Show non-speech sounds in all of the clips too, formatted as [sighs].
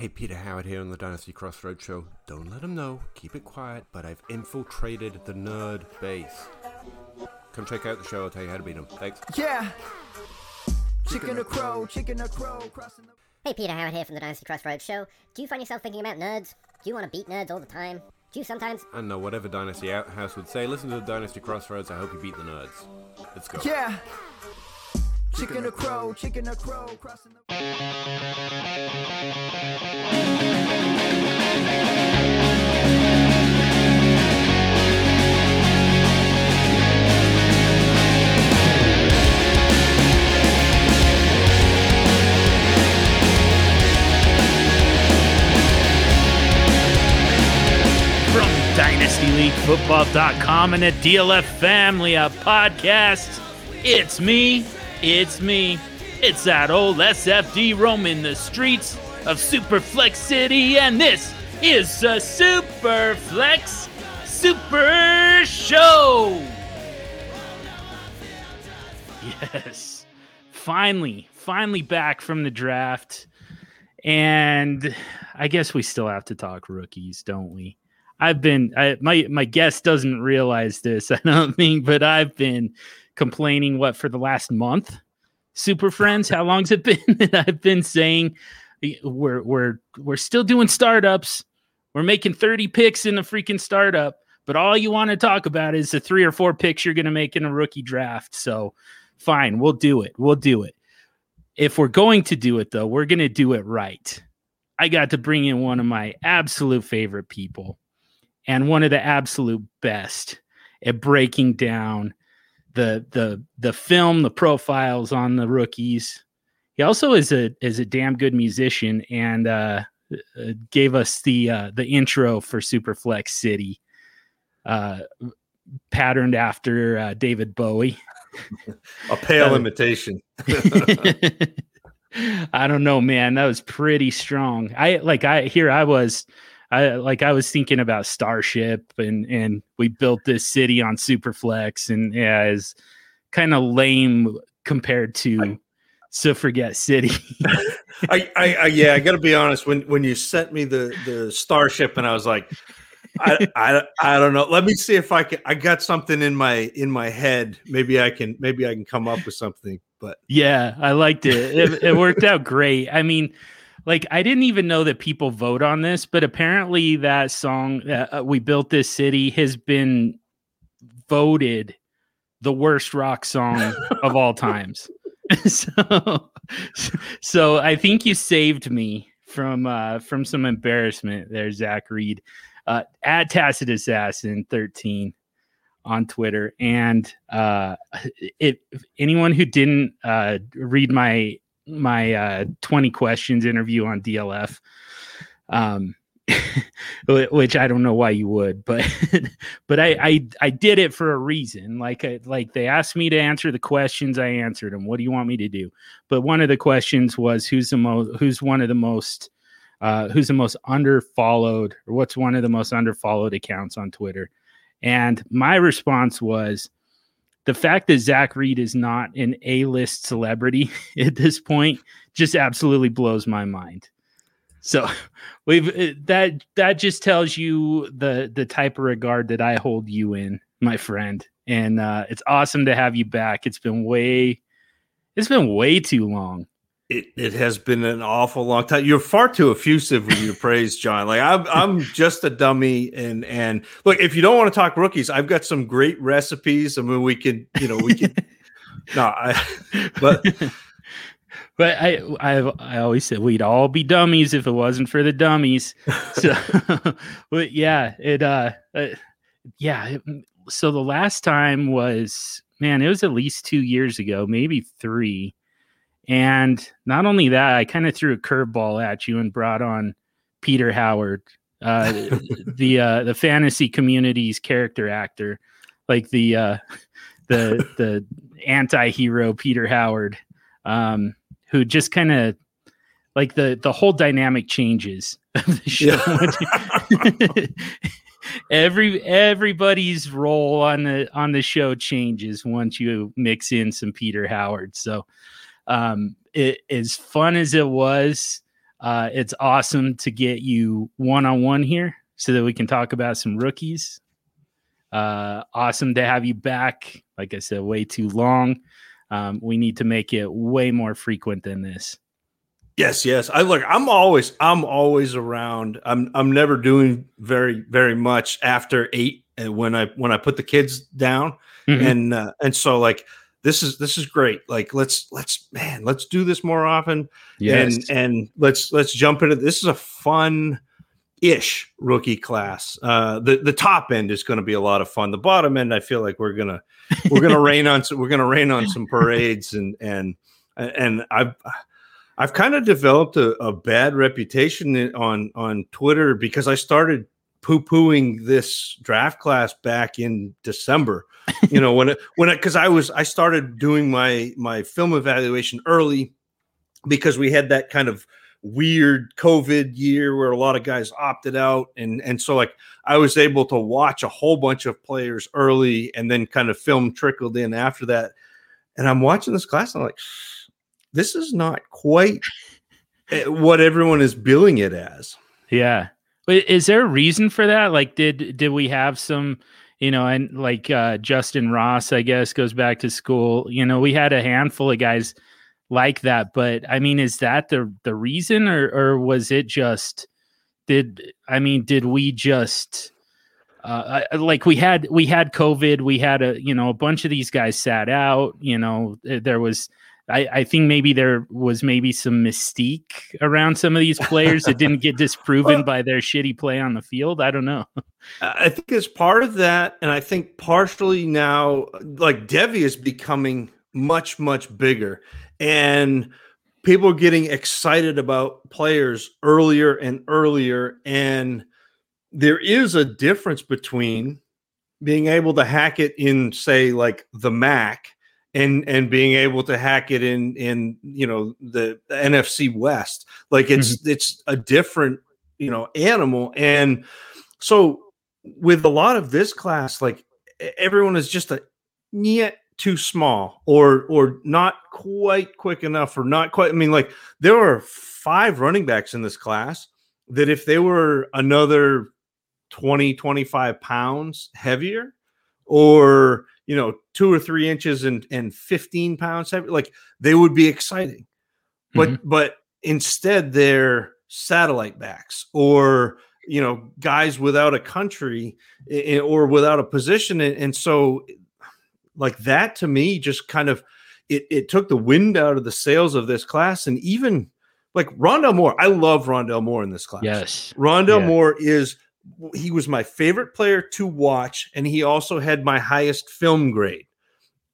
Hey, Peter Howard here on the Dynasty Crossroads Show. Don't let them know, keep it quiet, but I've infiltrated the nerd base. Come check out the show, I'll tell you how to beat them. Thanks. Yeah. Chicken or crow, chicken or crow, crossing the. Hey, Peter Howard here from the Dynasty Crossroads Show. Do you find yourself thinking about nerds? Do you want to beat nerds all the time? Do you sometimes? And know whatever Dynasty Outhouse would say, listen to the Dynasty Crossroads, I hope you beat the nerds. Let's go. Yeah. Chicken or crow, chicken or crow, crossing the. from DynastyLeagueFootball.com and the DLF Family of Podcasts. It's me, it's me, it's that old SFD roaming the streets of Superflex City, and this is the Superflex Super Show. Yes, finally, finally back from the draft. And I guess we still have to talk rookies, don't we? I've been I, my my guest doesn't realize this, [laughs] I don't think, but I've been complaining what for the last month. Super friends, how long's it been [laughs] that I've been saying we're we're we're still doing startups. We're making 30 picks in a freaking startup, but all you want to talk about is the three or four picks you're going to make in a rookie draft. So, fine, we'll do it. We'll do it. If we're going to do it though, we're going to do it right. I got to bring in one of my absolute favorite people and one of the absolute best at breaking down the the the film, the profiles on the rookies. He also is a is a damn good musician and uh, uh, gave us the uh, the intro for Superflex City, uh, patterned after uh, David Bowie. A pale Uh, imitation. [laughs] [laughs] I don't know, man. That was pretty strong. I like I here I was I like I was thinking about Starship and and we built this city on Superflex and yeah, is kind of lame compared to Suffragette City. [laughs] I, I, I yeah, I got to be honest. When when you sent me the the starship, and I was like, I, I I don't know. Let me see if I can. I got something in my in my head. Maybe I can. Maybe I can come up with something. But yeah, I liked it. It, it worked out great. I mean, like I didn't even know that people vote on this, but apparently that song uh, "We Built This City" has been voted the worst rock song [laughs] of all times. [laughs] so, so I think you saved me from uh, from some embarrassment there, Zach Reed, uh, at Tacit Assassin thirteen on Twitter, and uh, if anyone who didn't uh, read my my uh, 20 questions interview on DLF, um, [laughs] which I don't know why you would, but [laughs] but I, I I did it for a reason. Like I, like they asked me to answer the questions, I answered them. What do you want me to do? But one of the questions was who's the most who's one of the most uh, who's the most underfollowed or what's one of the most underfollowed accounts on Twitter? And my response was the fact that Zach Reed is not an A list celebrity [laughs] at this point just absolutely blows my mind. So [laughs] we've uh, that that just tells you the the type of regard that I hold you in, my friend. And uh, it's awesome to have you back. It's been way it's been way too long. It, it has been an awful long time. You're far too effusive with your praise, John. Like I'm I'm just a dummy. And and look, if you don't want to talk rookies, I've got some great recipes. I mean, we can, you know we can. [laughs] no, I. But [laughs] But I, I, I always said we'd all be dummies if it wasn't for the dummies. So, [laughs] but yeah, it, uh, uh yeah. it- so the last time was, man, it was at least two years ago, maybe three. And not only that, I kind of threw a curveball at you and brought on Peter Howard, uh, [laughs] the uh, the fantasy community's character actor, like the uh, the the anti-hero Peter Howard. Um, who just kind of like the the whole dynamic changes [laughs] of the show. [laughs] Every everybody's role on the on the show changes once you mix in some Peter Howard. So, um, it as fun as it was, Uh, it's awesome to get you one on one here so that we can talk about some rookies. Uh, awesome to have you back. Like I said, way too long. Um, we need to make it way more frequent than this. Yes, yes. I look. I'm always. I'm always around. I'm. I'm never doing very, very much after eight. And when I when I put the kids down, Mhm. and uh, and so like this is this is great. Like let's let's man, let's do this more often. and and let's let's jump into this is a fun ish rookie class uh the the top end is going to be a lot of fun the bottom end i feel like we're gonna we're gonna rain on some we're gonna rain on some parades and and and i've i've kind of developed a, a bad reputation on on twitter because i started poo-pooing this draft class back in december [laughs] you know when it when it because i was i started doing my my film evaluation early because we had that kind of weird COVID year where a lot of guys opted out, and and so like I was able to watch a whole bunch of players early, and then kind of film trickled in after that. And I'm watching this class, and I'm like, this is not quite eh, what everyone is billing it as. Yeah. But is there a reason for that? Like did did we have some, you know, and like uh Justin Ross, I guess, goes back to school. You know, we had a handful of guys like that, but I mean, is that the the reason or or was it just did I mean, did we just uh, like we had we had COVID, we had a you know a bunch of these guys sat out. You know, there was I, I think maybe there was maybe some mystique around some of these [laughs] players that didn't get disproven Well- by their shitty play on the field. I don't know. [laughs] I think it's part of that, and I think partially now, like Devy is becoming much much bigger, and people are getting excited about players earlier and earlier, and there is a difference between being able to hack it in, say, like the MAC. And, and being able to hack it in in you know the NFC West like it's mm-hmm. it's a different you know animal and so with a lot of this class, like everyone is just a yet too small or or not quite quick enough or not quite. I mean, like there are five running backs in this class that if they were another 20, 25 pounds heavier, or you know, two or three inches and, and 15 pounds heavy, like they would be exciting. But mm-hmm. but instead they're satellite backs or you know guys without a country i- i- or without a position and, and so like that to me just kind of it, it took the wind out of the sails of this class and even like Rondale Moore I love Rondale Moore in this class Yes. Rondale Yeah. Moore is he was my favorite player to watch, and he also had my highest film grade.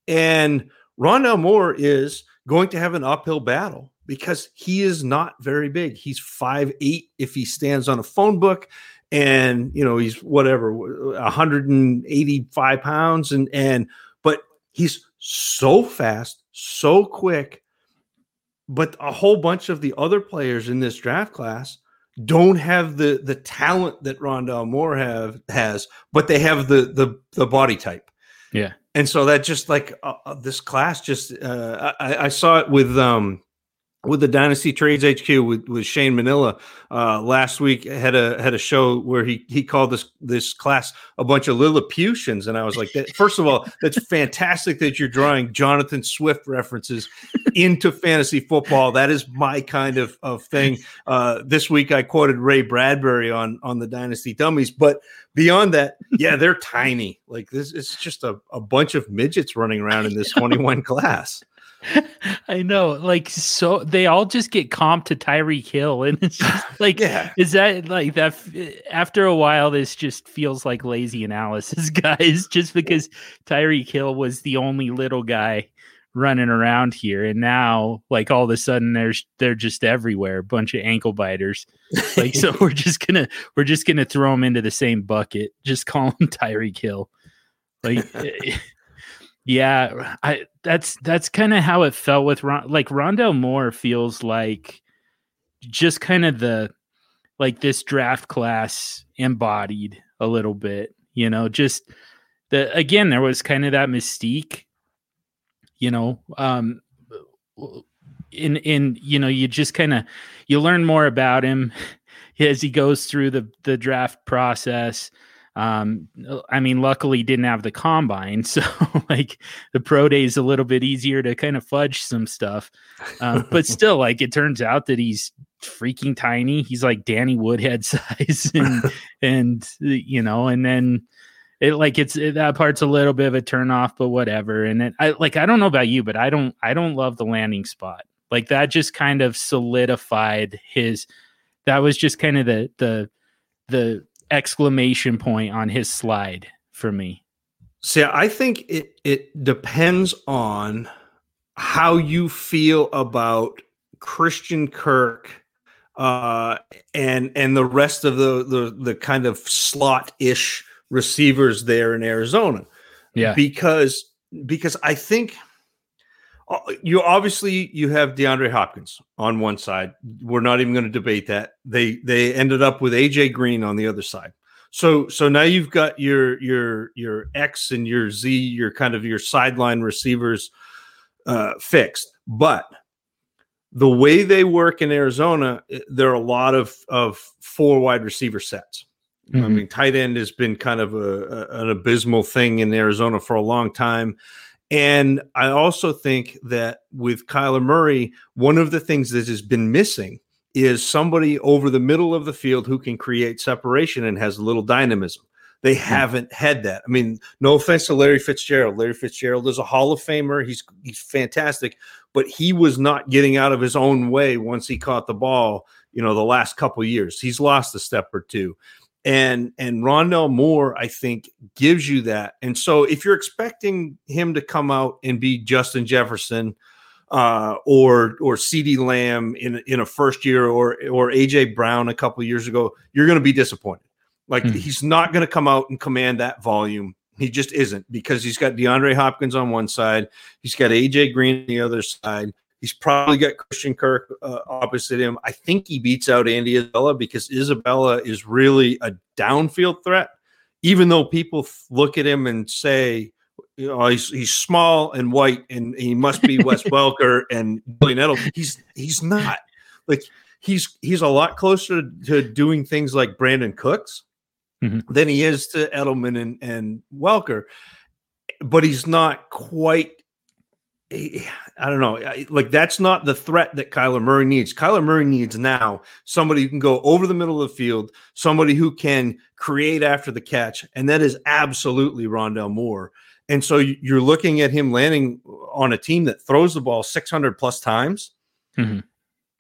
And Rondale Moore is going to have an uphill battle because he is not very big. He's five eight if he stands on a phone book, and you know he's whatever 185 pounds, and and but he's so fast, so quick. But a whole bunch of the other players in this draft class don't have the the talent that Rondale Moore have has, but they have the the the body type. Yeah. and so that just like uh, uh, this class just uh, I, I saw it with um with the Dynasty Trades HQ with, with Shane Manila uh, last week had a had a show where he he called this this class a bunch of Lilliputians. And I was like that, first of all that's fantastic that you're drawing Jonathan Swift references into fantasy football. That is my kind of of thing. Uh, this week I quoted Ray Bradbury on on the Dynasty Dummies. But beyond that yeah they're tiny. Like this it's just a, a bunch of midgets running around in this [laughs] 21 class [laughs] I know. Like so they all just get comped to Tyreek Hill. And it's just [laughs] like yeah is that like that after a while this just feels like lazy analysis, [laughs] guys, just because Tyreek Hill was the only little guy running around here and now like all of a sudden there's they're just everywhere a bunch of ankle biters like so we're just gonna we're just gonna throw them into the same bucket just call them Tyreek Hill like eh, yeah I that's that's kind of how it felt with Ron, like Rondale Moore feels like just kind of the like this draft class embodied a little bit you know just the again there was kind of that mystique you know um in in you know you just kind of you learn more about him [laughs] as he goes through the the draft process. Um, I mean, luckily didn't have the combine, [laughs] so like the pro day is a little bit easier to kind of fudge some stuff. Um, but [laughs] still, like it turns out that he's freaking tiny. He's like Danny Woodhead [laughs] size, and and you know, and then it like it's it, that part's a little bit of a turn off, but whatever. And it, I like I don't know about you, but I don't I don't love the landing spot. Like that just kind of solidified his. That was just kind of the the the exclamation point on his slide for me. See, I think it it depends on how you feel about Christian Kirk uh, and and the rest of the the the kind of slot ish receivers there in Arizona. Yeah, because because I think you obviously you have DeAndre Hopkins on one side. We're not even going to debate that. They they ended up with AJ Green on the other side. So so now you've got your your your X and your Z, your kind of your sideline receivers uh, fixed. But the way they work in Arizona, eh, there are a lot of of four wide receiver sets. Mm-hmm. I mean, tight end has been kind of a, a, an abysmal thing in Arizona for a long time. And I also think that with Kyler Murray, one of the things that has been missing is somebody over the middle of the field who can create separation and has a little dynamism. They hmm. haven't had that. I mean, no offense to Larry Fitzgerald. Larry Fitzgerald is a Hall of Famer. He's he's fantastic, but he was not getting out of his own way once he caught the ball. You know, the last couple years, he's lost a step or two and and Rondale Moore, I think, gives you that. And so, if you're expecting him to come out and be Justin Jefferson uh, or or CeeDee Lamb in in a first year, or or AJ Brown a couple years ago, you're going to be disappointed. Like mm-hmm. he's not going to come out and command that volume. He just isn't because he's got DeAndre Hopkins on one side, he's got AJ Green on the other side, He's probably got Christian Kirk uh, opposite him. I think he beats out Andy Isabella because Isabella is really a downfield threat. Even though people look at him and say, you know, he's he's small and white and he must be Wes [laughs] Welker and Julian Edelman. He's he's not. Like he's he's a lot closer to doing things like Brandin Cooks mm-hmm. than he is to Edelman and, and Welker. But he's not quite [sighs] I don't know. Like that's not the threat that Kyler Murray needs. Kyler Murray needs now somebody who can go over the middle of the field, somebody who can create after the catch, and that is absolutely Rondale Moore. And so you're looking at him landing on a team that throws the ball 600 plus times, mm-hmm.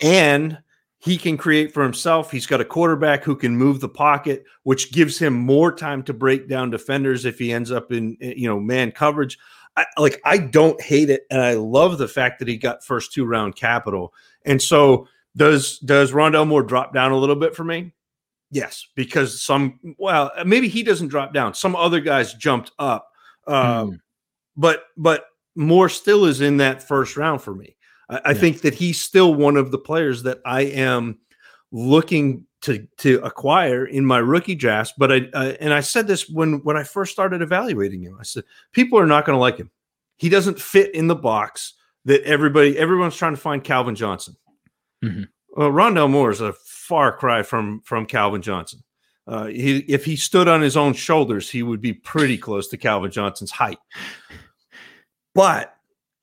and he can create for himself. He's got a quarterback who can move the pocket, which gives him more time to break down defenders if he ends up in you know man coverage. I, like I don't hate it, and I love the fact that he got first two round capital. And so does does Rondale Moore drop down a little bit for me? Yes, because some well maybe he doesn't drop down. Some other guys jumped up, um, mm. but but Moore still is in that first round for me. I, I think that he's still one of the players that I am looking to to acquire in my rookie drafts. But I uh, and I said this when when I first started evaluating him. I said people are not going to like him. He doesn't fit in the box that everybody everyone's trying to find Calvin Johnson. Mm-hmm. Well, Rondale Moore is a far cry from from Calvin Johnson. Uh, he, if he stood on his own shoulders, he would be pretty close to Calvin Johnson's height. But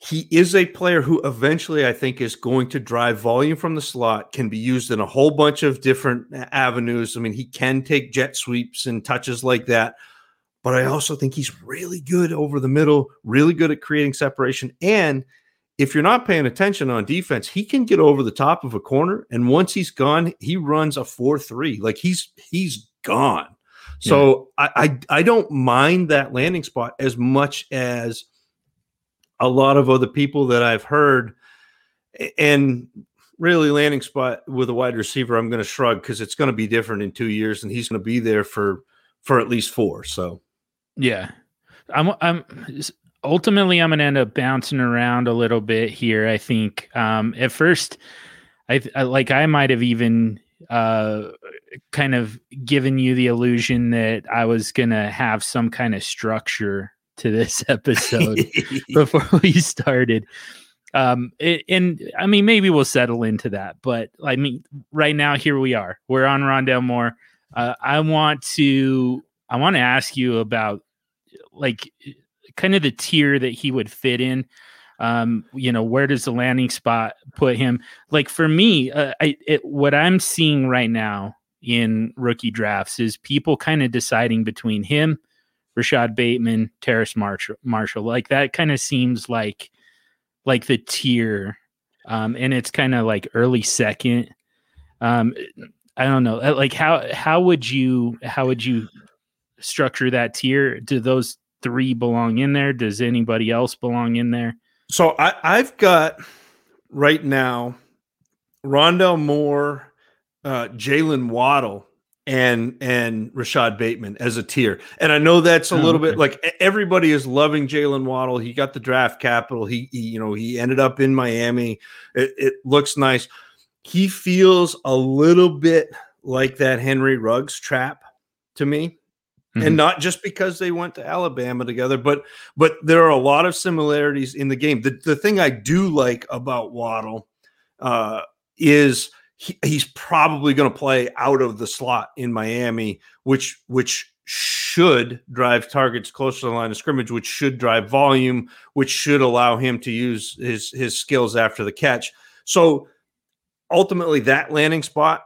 he is a player who eventually I think is going to drive volume from the slot, can be used in a whole bunch of different uh, avenues. I mean, he can take jet sweeps and touches like that. But I also think he's really good over the middle, really good at creating separation. And if you're not paying attention on defense, he can get over the top of a corner. And once he's gone, he runs a 4-3. Like he's he's gone. So yeah. I, I I don't mind that landing spot as much as a lot of other people that I've heard, and really landing spot with a wide receiver, I'm going to shrug because it's going to be different in two years, and he's going to be there for for at least four. So, yeah, I'm I'm ultimately I'm going to end up bouncing around a little bit here. I think um, at first, I, I like I might have even uh, kind of given you the illusion that I was going to have some kind of structure to this [laughs] episode [laughs] before we started. Um, it, and I mean, maybe we'll settle into that, but I mean, right now, here we are. We're on Rondale Moore. Uh, I want to, I want to ask you about like kind of the tier that he would fit in. Um, you know, where does the landing spot put him? Like for me, uh, I, it, what I'm seeing right now in rookie drafts is people kind of deciding between him, Rashod Bateman, Terrace Marshall, Marshall. Like that kind of seems like like the tier, um, and it's kind of like early second. Um, I don't know. Uh, like how how would you how would you structure that tier? Do those three belong in there? Does anybody else belong in there? So I, I've got right now Rondale Moore, uh, Jaylen Waddle, and and Rashod Bateman as a tier. And I know that's a Oh, little bit like everybody is loving Jaylen Waddle. He got the draft capital. He, he you know he ended up in Miami. It, it looks nice. He feels a little bit like that Henry Ruggs trap to me. Mhm. And not just because they went to Alabama together, but but there are a lot of similarities in the game. The the thing I do like about Waddle uh, is he, he's probably going to play out of the slot in Miami, which which should drive targets closer to the line of scrimmage, which should drive volume, which should allow him to use his his skills after the catch. So ultimately, that landing spot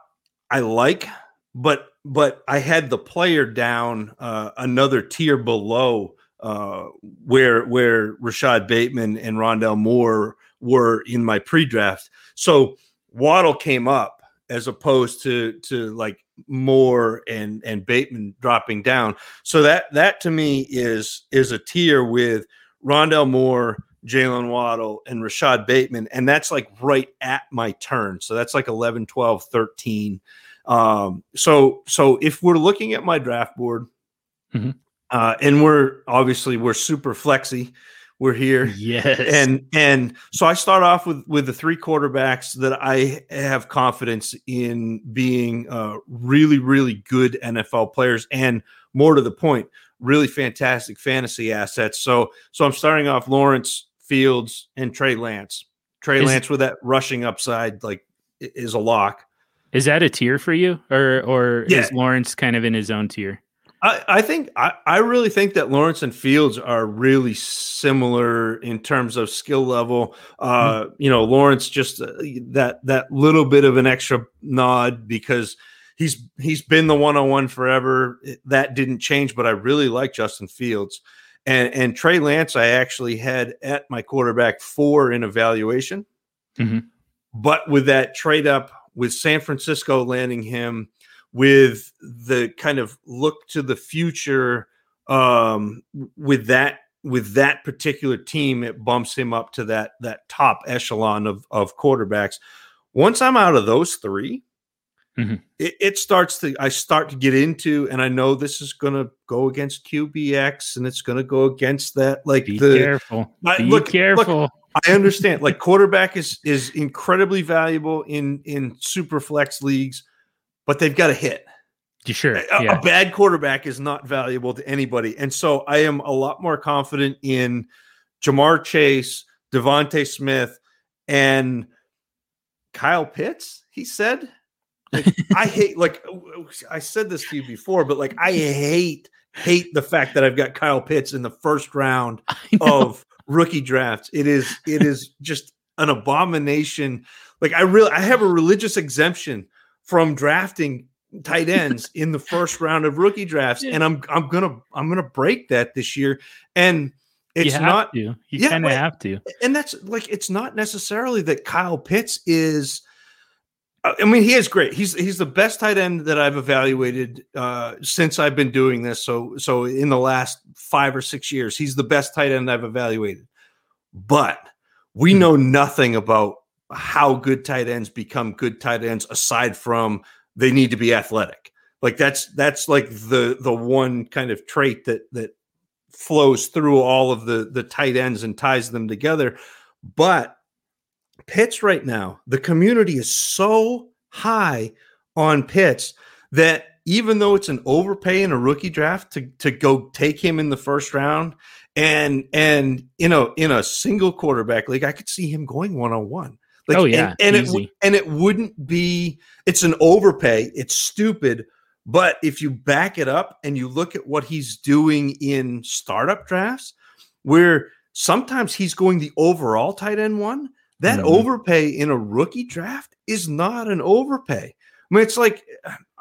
I like, but but I had the player down uh, another tier below uh, where where Rashod Bateman and Rondale Moore were in my pre-draft. So Waddle came up as opposed to to like Moore and and Bateman dropping down. So that that to me is is a tier with Rondale Moore, Jaylen Waddle, and Rashod Bateman. And that's like right at my turn. So that's like 11, 12, 13. Um, so so if we're looking at my draft board, Mhm. uh, and we're obviously we're super flexy, we're here Yes. and and so I start off with with the three quarterbacks that I have confidence in being uh, really really good NFL players and more to the point, really fantastic fantasy assets. So so I'm starting off Lawrence Fields and Trey Lance. Trey Is- Lance with that rushing upside like is a lock. is that a tier for you, or or Yeah. is Lawrence kind of in his own tier? I, I think I, I really think that Lawrence and Fields are really similar in terms of skill level. Uh, You know, Lawrence just uh, that that little bit of an extra nod because he's he's been the one on one forever. That didn't change, but I really like Justin Fields and and Trey Lance. I actually had at my quarterback four in evaluation, Mhm. but with that trade up with San Francisco landing him with the kind of look to the future um with that with that particular team it bumps him up to that that top echelon of of quarterbacks once i'm out of those 3 Mhm. it, it starts to i start to get into and i know this is going to go against qbx and it's going to go against that like Be the careful. I- Be look- look, careful. I understand. Like quarterback is is incredibly valuable in in super flex leagues, but they've got a hit. You sure? A, a bad quarterback is not valuable to anybody, and so I am a lot more confident in Ja'Marr Chase, DeVonta Smith, and Kyle Pitts. He said, like, "I [laughs] hate." Like I said this to you before, but like I hate hate the fact that I've got Kyle Pitts in the first round [laughs] of rookie drafts. It is it is just an abomination. Like I really I have a religious exemption from drafting tight ends [laughs] in the first round of rookie drafts, and I'm I'm gonna I'm gonna break that this year. And you it's have not to. You Yeah, kind of have to. and that's like it's not necessarily that Kyle Pitts is. uh, I mean, he is great. He's he's the best tight end that I've evaluated uh, since I've been doing this. So so in the last five or six years, he's the best tight end I've evaluated. But we Hmm. know nothing about how good tight ends become good tight ends aside from they need to be athletic. Like that's that's like the the one kind of trait that that flows through all of the the tight ends and ties them together. But Pitts right now, the community is so high on Pitts that even though it's an overpay in a rookie draft to to go take him in the first round and and you know in a single quarterback league, I could see him going one on one. Oh, yeah, and, and it and it wouldn't be. It's an overpay. It's stupid. But if you back it up and you look at what he's doing in startup drafts, where sometimes he's going the overall tight end one, that Mhm. overpay in a rookie draft is not an overpay. I mean, it's like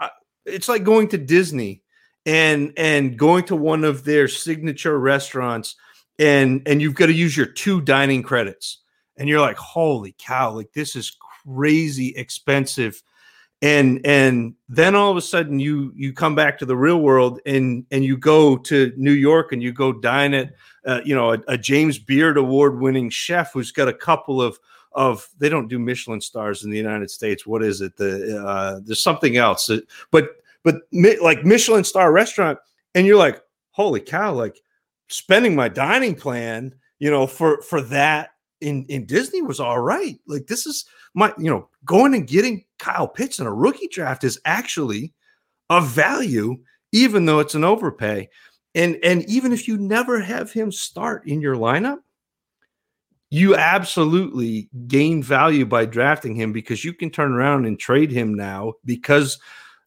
uh, it's like going to Disney and and going to one of their signature restaurants and and you've got to use your two dining credits and you're like holy cow like this is crazy expensive. And and then all of a sudden you you come back to the real world and and you go to New York and you go dine at uh, you know a, a James Beard award winning chef who's got a couple of of they don't do Michelin stars in the United States. What is it? The uh, there's something else but but like Michelin star restaurant and you're like holy cow like spending my dining plan you know for for that in in Disney was all right. Like this is my you know going and getting Kyle Pitts in a rookie draft is actually of value even though it's an overpay. And and even if you never have him start in your lineup you absolutely gain value by drafting him because you can turn around and trade him now because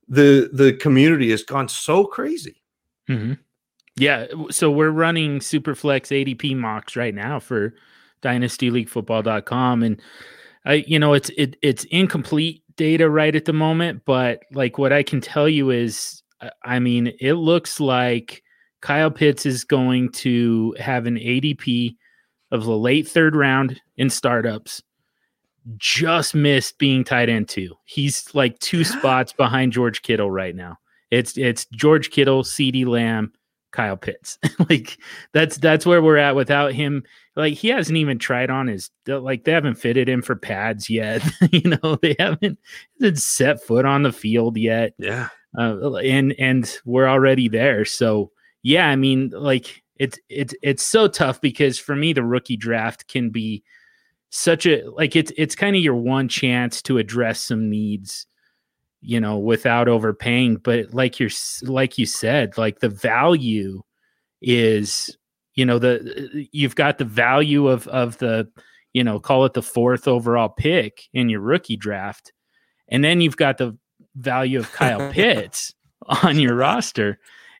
the the community has gone so crazy. Hmm Yeah. So we're running Superflex ADP mocks right now for dynastyleaguefootball.com. And I, you know, it's it it's incomplete data right at the moment, but like what I can tell you is I- mean, it looks like Kyle Pitts is going to have an ADP of the late third round in startups. Just missed being tight end two. He's like two [gasps] spots behind George Kittle right now. It's it's George Kittle, CeeDee Lamb, Kyle Pitts. [laughs] like that's that's where we're at without him. Like he hasn't even tried on his like they haven't fitted him for pads yet. [laughs] you know, they haven't set foot on the field yet. yeah Uh, and and we're already there. So yeah, I mean, like it's it's it's so tough because for me the rookie draft can be such a like it's it's kind of your one chance to address some needs you know without overpaying but like you're like you said like the value is you know the you've got the value of of the you know call it the fourth overall pick in your rookie draft. And then you've got the value of Kyle [laughs] Pitts on your roster.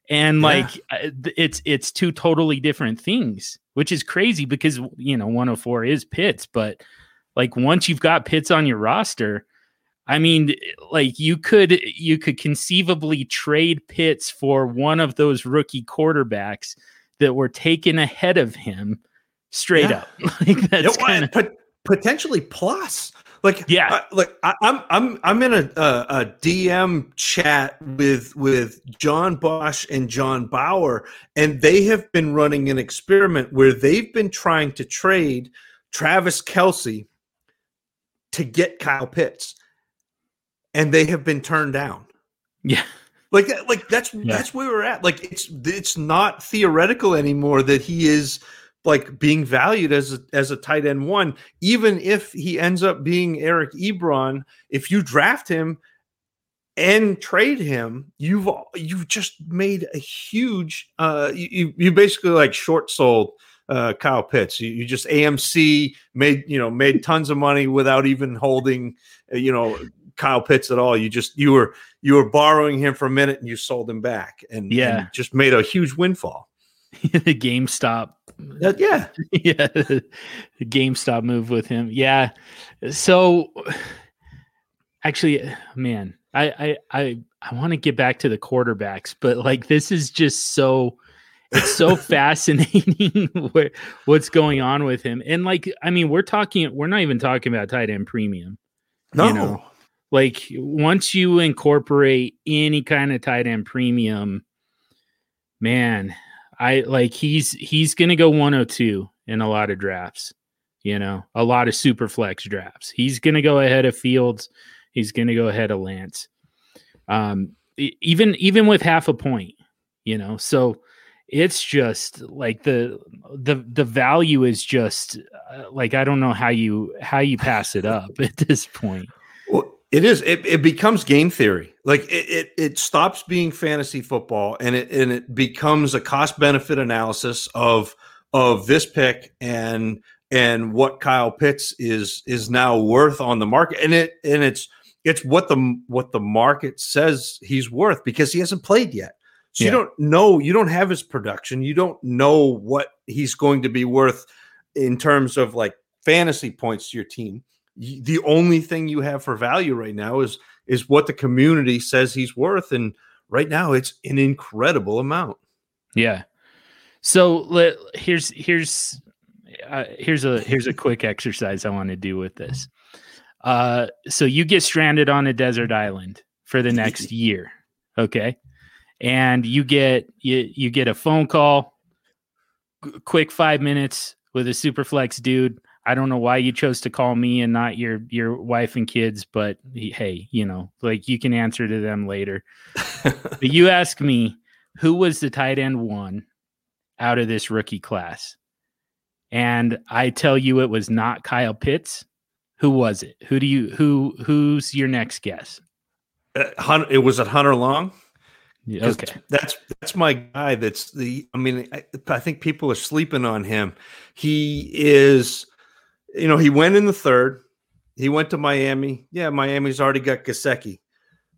And like uh, th- it's it's two totally different things which is crazy because you know 104 is Pitts but like once you've got Pitts on your roster I mean like you could you could conceivably trade Pitts for one of those rookie quarterbacks that were taken ahead of him straight Yeah. up [laughs] like that's Yeah, well, kind of pot- potentially plus. Like Yeah. I- like I, I'm I'm I'm in a, a a DM chat with with John Bosch and John Bauer, and they have been running an experiment where they've been trying to trade Travis Kelce to get Kyle Pitts, and they have been turned down. yeah Like like that's Yeah. that's where we're at. Like it's it's not theoretical anymore that he is like being valued as a, as a tight end one. Even if he ends up being Eric Ebron, if you draft him and trade him, you've you've just made a huge uh you you, basically like short sold uh Kyle Pitts. You, you just AMC made you know made tons of money without even holding uh, you know Kyle Pitts at all. You just you were you were borrowing him for a minute and you sold him back and, Yeah. and just made a huge windfall. [laughs] the GameStop That- yeah. [laughs] yeah, the GameStop move with him. Yeah. So actually, man, I I I, I want to get back to the quarterbacks, but like this is just so it's so [laughs] fascinating where what's going on with him. And like, I mean, we're talking, we're not even talking about tight end premium. No. You know, like once you incorporate any kind of tight end premium, man, I like he's he's gonna go 102 in a lot of drafts, you know, a lot of super flex drafts. He's gonna go ahead of Fields, he's gonna go ahead of Lance. Um even even with half a point, you know, so it's just like the the the value is just uh, like I don't know how you how you pass it up [laughs] at this point. It is. It, it becomes game theory. Like it, it, it stops being fantasy football, and it and it becomes a cost benefit analysis of of this pick and and what Kyle Pitts is is now worth on the market, and it and it's it's what the what the market says he's worth because he hasn't played yet. So Yeah. you don't know, you don't have his production, you don't know what he's going to be worth in terms of like fantasy points to your team. The only thing you have for value right now is is what the community says he's worth, and right now it's an incredible amount. Yeah. So let, here's here's uh, here's a here's a quick exercise I want to do with this. Uh, so you get stranded on a desert island for the next [laughs] year, okay? And you get you you get a phone call, qu- quick five minutes with a superflex dude. I don't know why you chose to call me and not your your wife and kids, but hey, you know, like you can answer to them later. [laughs] but you ask me who was the tight end one out of this rookie class, and I tell you it was not Kyle Pitts. Who was it? Who do you who who's your next guess? Uh, it was at Hunter Long. Okay, That's that's my guy. That's the. I mean, I, I think people are sleeping on him. He is, you know, he went in the third. He went to Miami. Yeah, Miami's already got Gesicki.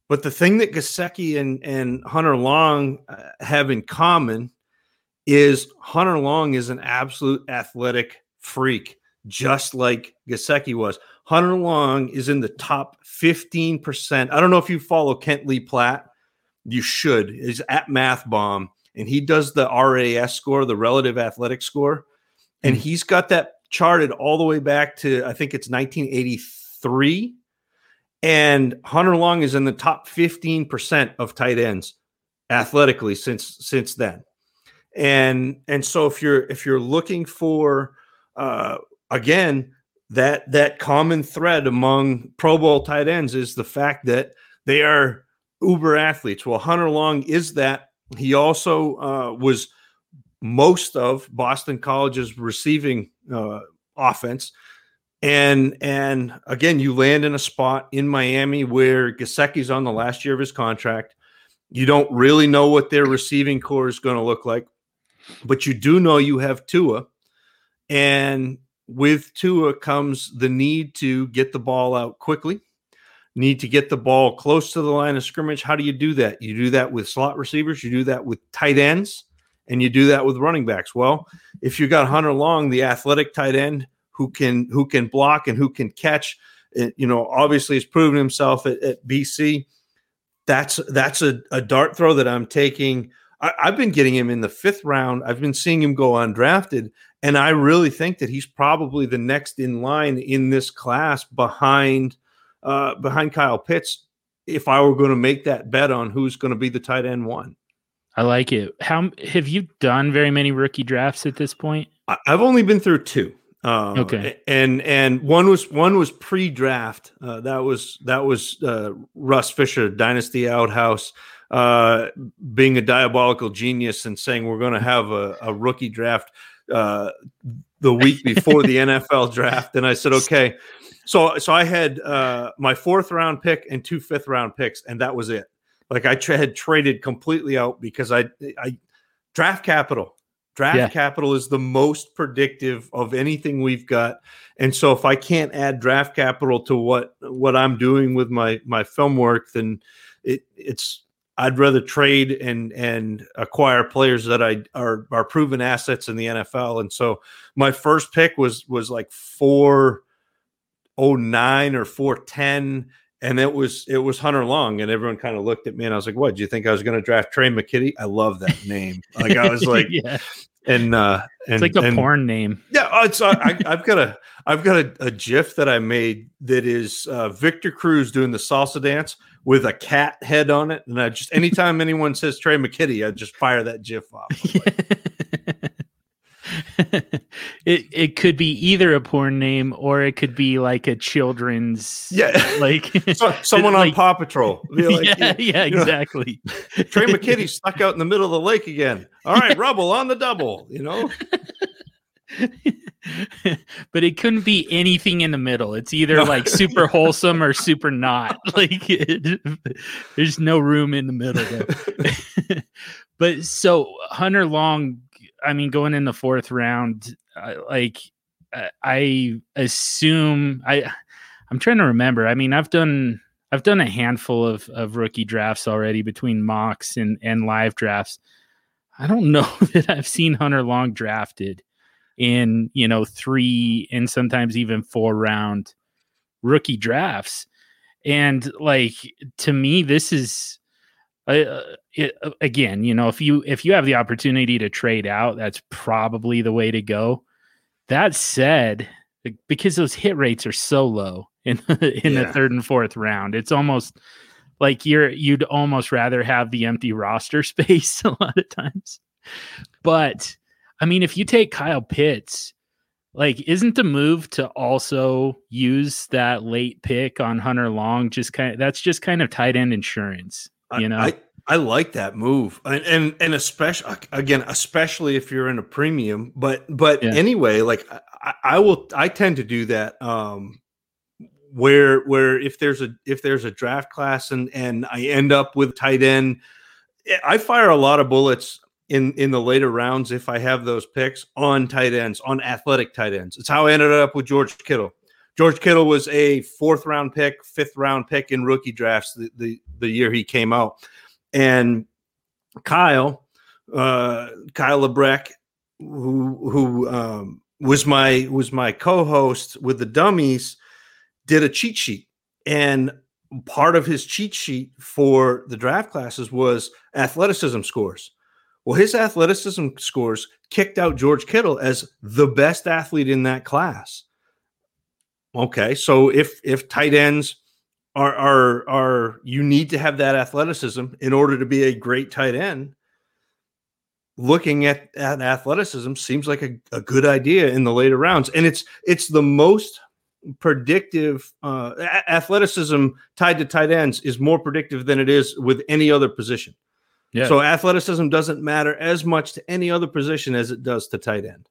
But the thing that Gesicki and and Hunter Long uh, have in common is Hunter Long is an absolute athletic freak, just like Gesicki was. Hunter Long is in the top fifteen percent. I don't know if you follow Kent Lee Platt you should is at math bomb and he does the ras score the relative athletic score and he's got that charted all the way back to i think it's 1983 and hunter long is in the top 15% of tight ends athletically since since then and and so if you're if you're looking for uh again that that common thread among pro bowl tight ends is the fact that they are uber athletes. Well, Hunter Long is that. He also uh, was most of Boston College's receiving uh, offense. And and again, you land in a spot in Miami where Gesicki's on the last year of his contract. You don't really know what their receiving core is going to look like, but you do know you have Tua. And with Tua comes the need to get the ball out quickly need to get the ball close to the line of scrimmage. How do you do that? You do that with slot receivers, you do that with tight ends, and you do that with running backs. Well, if you got Hunter Long, the athletic tight end who can who can block and who can catch, eh, you know, obviously has proven himself at, at BC. That's that's a, a dart throw that I'm taking. I, I've been getting him in the fifth round. I've been seeing him go undrafted, and I really think that he's probably the next in line in this class behind uh, behind Kyle Pitts if I were going to make that bet on who's going to be the tight end one. I like it. How have you done very many rookie drafts at this point? I've only been through two. Uh, Okay. and and one was one was pre-draft. Uh, that was that was uh, Russ Fisher, Dynasty Outhouse, uh, being a diabolical genius and saying we're going to have a, a rookie draft uh, the week [laughs] before the NFL draft. And I said, okay. So so I had uh, my fourth round pick and two fifth round picks, and that was it. Like I tra- had traded completely out because I I draft capital. Draft Yeah. capital is the most predictive of anything we've got. And so if I can't add draft capital to what what I'm doing with my my film work, then it it's I'd rather trade and and acquire players that I are are proven assets in the NFL. And so my first pick was was like four oh nine or four ten. And it was it was Hunter Long, and everyone kind of looked at me, and I was like, "What? Do you think I was going to draft Tre' McKitty? I love that name. Like I was [laughs] like, yeah, and uh, and it's like a and- porn name. yeah, oh, it's uh, I, [laughs] I've got a I've got a, a GIF that I made that is uh, Victor Cruz doing the salsa dance with a cat head on it, and I just anytime anyone says Tre' McKitty, I just fire that GIF off. [laughs] [laughs] it it could be either a porn name or it could be like a children's Yeah, [laughs] like [laughs] So- someone on Paw Patrol. Like, yeah, yeah, you know, exactly. Tre' McKitty stuck out in the middle of the lake again. All right, rubble on the double. You know, but it couldn't be anything in the middle. It's either like super wholesome or super not. Like it, there's no room in the middle. But so Hunter Long, I mean, going in the fourth round, like I assume I, I'm trying to remember. I mean, I've done I've done a handful of of rookie drafts already between mocks and and live drafts. I don't know [laughs] that I've seen Hunter Long drafted in you know three and sometimes even four round rookie drafts and like to me this is uh, it, uh, again you know if you if you have the opportunity to trade out that's probably the way to go. That said because those hit rates are so low in [laughs] in yeah. the third and fourth round it's almost like you're you'd almost rather have the empty roster [laughs] space a lot of times. But I mean, if you take Kyle Pitts, like, isn't the move to also use that late pick on Hunter Long just kind of that's just kind of tight end insurance, you know? I, I like that move, and and, and especially again, especially if you're in a premium. But but yeah. anyway, like I, I will, I tend to do that. Um, where where if there's a if there's a draft class and and I end up with tight end, I fire a lot of bullets in in the later rounds if I have those picks on tight ends, on athletic tight ends. It's how I ended up with George Kittle. George Kittle was a fourth round pick, fifth round pick in rookie drafts the the, the year he came out, and Kyle, uh, Kyle Lebrecht, who who um, was my was my co-host with the dummies, did a cheat sheet, and part of his cheat sheet for the draft classes was athleticism scores. Well, his athleticism scores kicked out George Kittle as the best athlete in that class. Okay, so if if tight ends are are are you need to have that athleticism in order to be a great tight end. Looking at, at athleticism seems like a, a good idea in the later rounds, and it's it's the most predictive uh, athleticism tied to tight ends is more predictive than it is with any other position. Yeah. So athleticism doesn't matter as much to any other position as it does to tight end.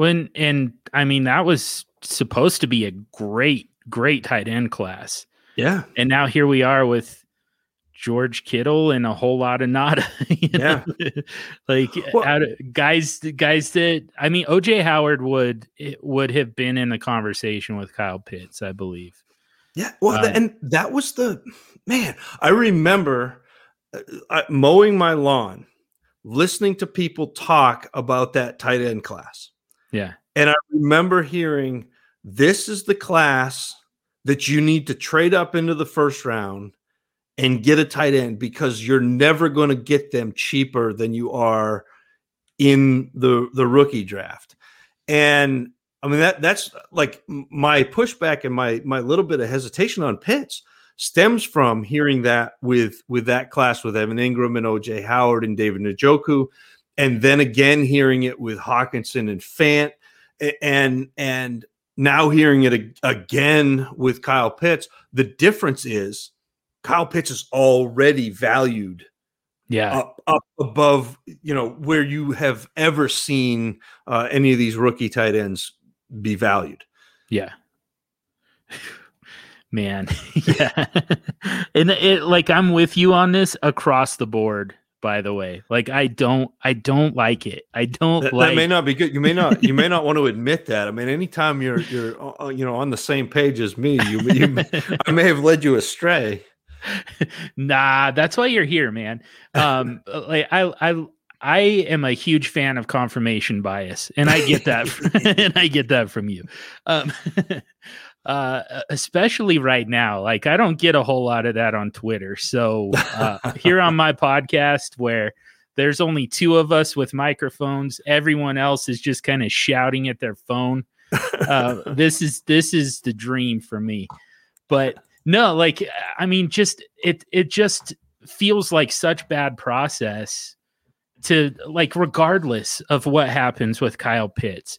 When and I mean that was supposed to be a great, great tight end class. Yeah. And now here we are with George Kittle and a whole lot of nada. [laughs] yeah. [laughs] like well, of, guys guys that I mean OJ Howard would would have been in the conversation with Kyle Pitts, I believe. Yeah. Well, um, and that was the man, I remember uh, mowing my lawn, listening to people talk about that tight end class. Yeah. And I remember hearing this is the class that you need to trade up into the first round and get a tight end because you're never going to get them cheaper than you are in the the rookie draft. And I mean that that's like my pushback and my my little bit of hesitation on Pitts stems from hearing that with with that class with Evan Engram and OJ Howard and David Njoku, and then again hearing it with Hockenson and Fant, and and now hearing it again with Kyle Pitts. The difference is Kyle Pitts is already valued. Yeah, up, up above you know where you have ever seen uh, any of these rookie tight ends be valued. Yeah man [laughs] yeah and it like i'm with you on this across the board by the way. Like i don't i don't like it. I don't that, like that may not be good. You may not you may not [laughs] want to admit that. I mean anytime you're you're uh, uh you know on the same page as me you, you i may have led you astray. [laughs] Nah that's why you're here man. Um like i i I am a huge fan of confirmation bias, and I get that, [laughs] and I get that from you. Um, uh, especially right now. Like I don't get a whole lot of that on Twitter. So uh, here on my [laughs] podcast, where there's only two of us with microphones, everyone else is just kind of shouting at their phone. Uh, [laughs] this is this is the dream for me. But no, like I mean, just it it just feels like such bad process to like regardless of what happens with Kyle Pitts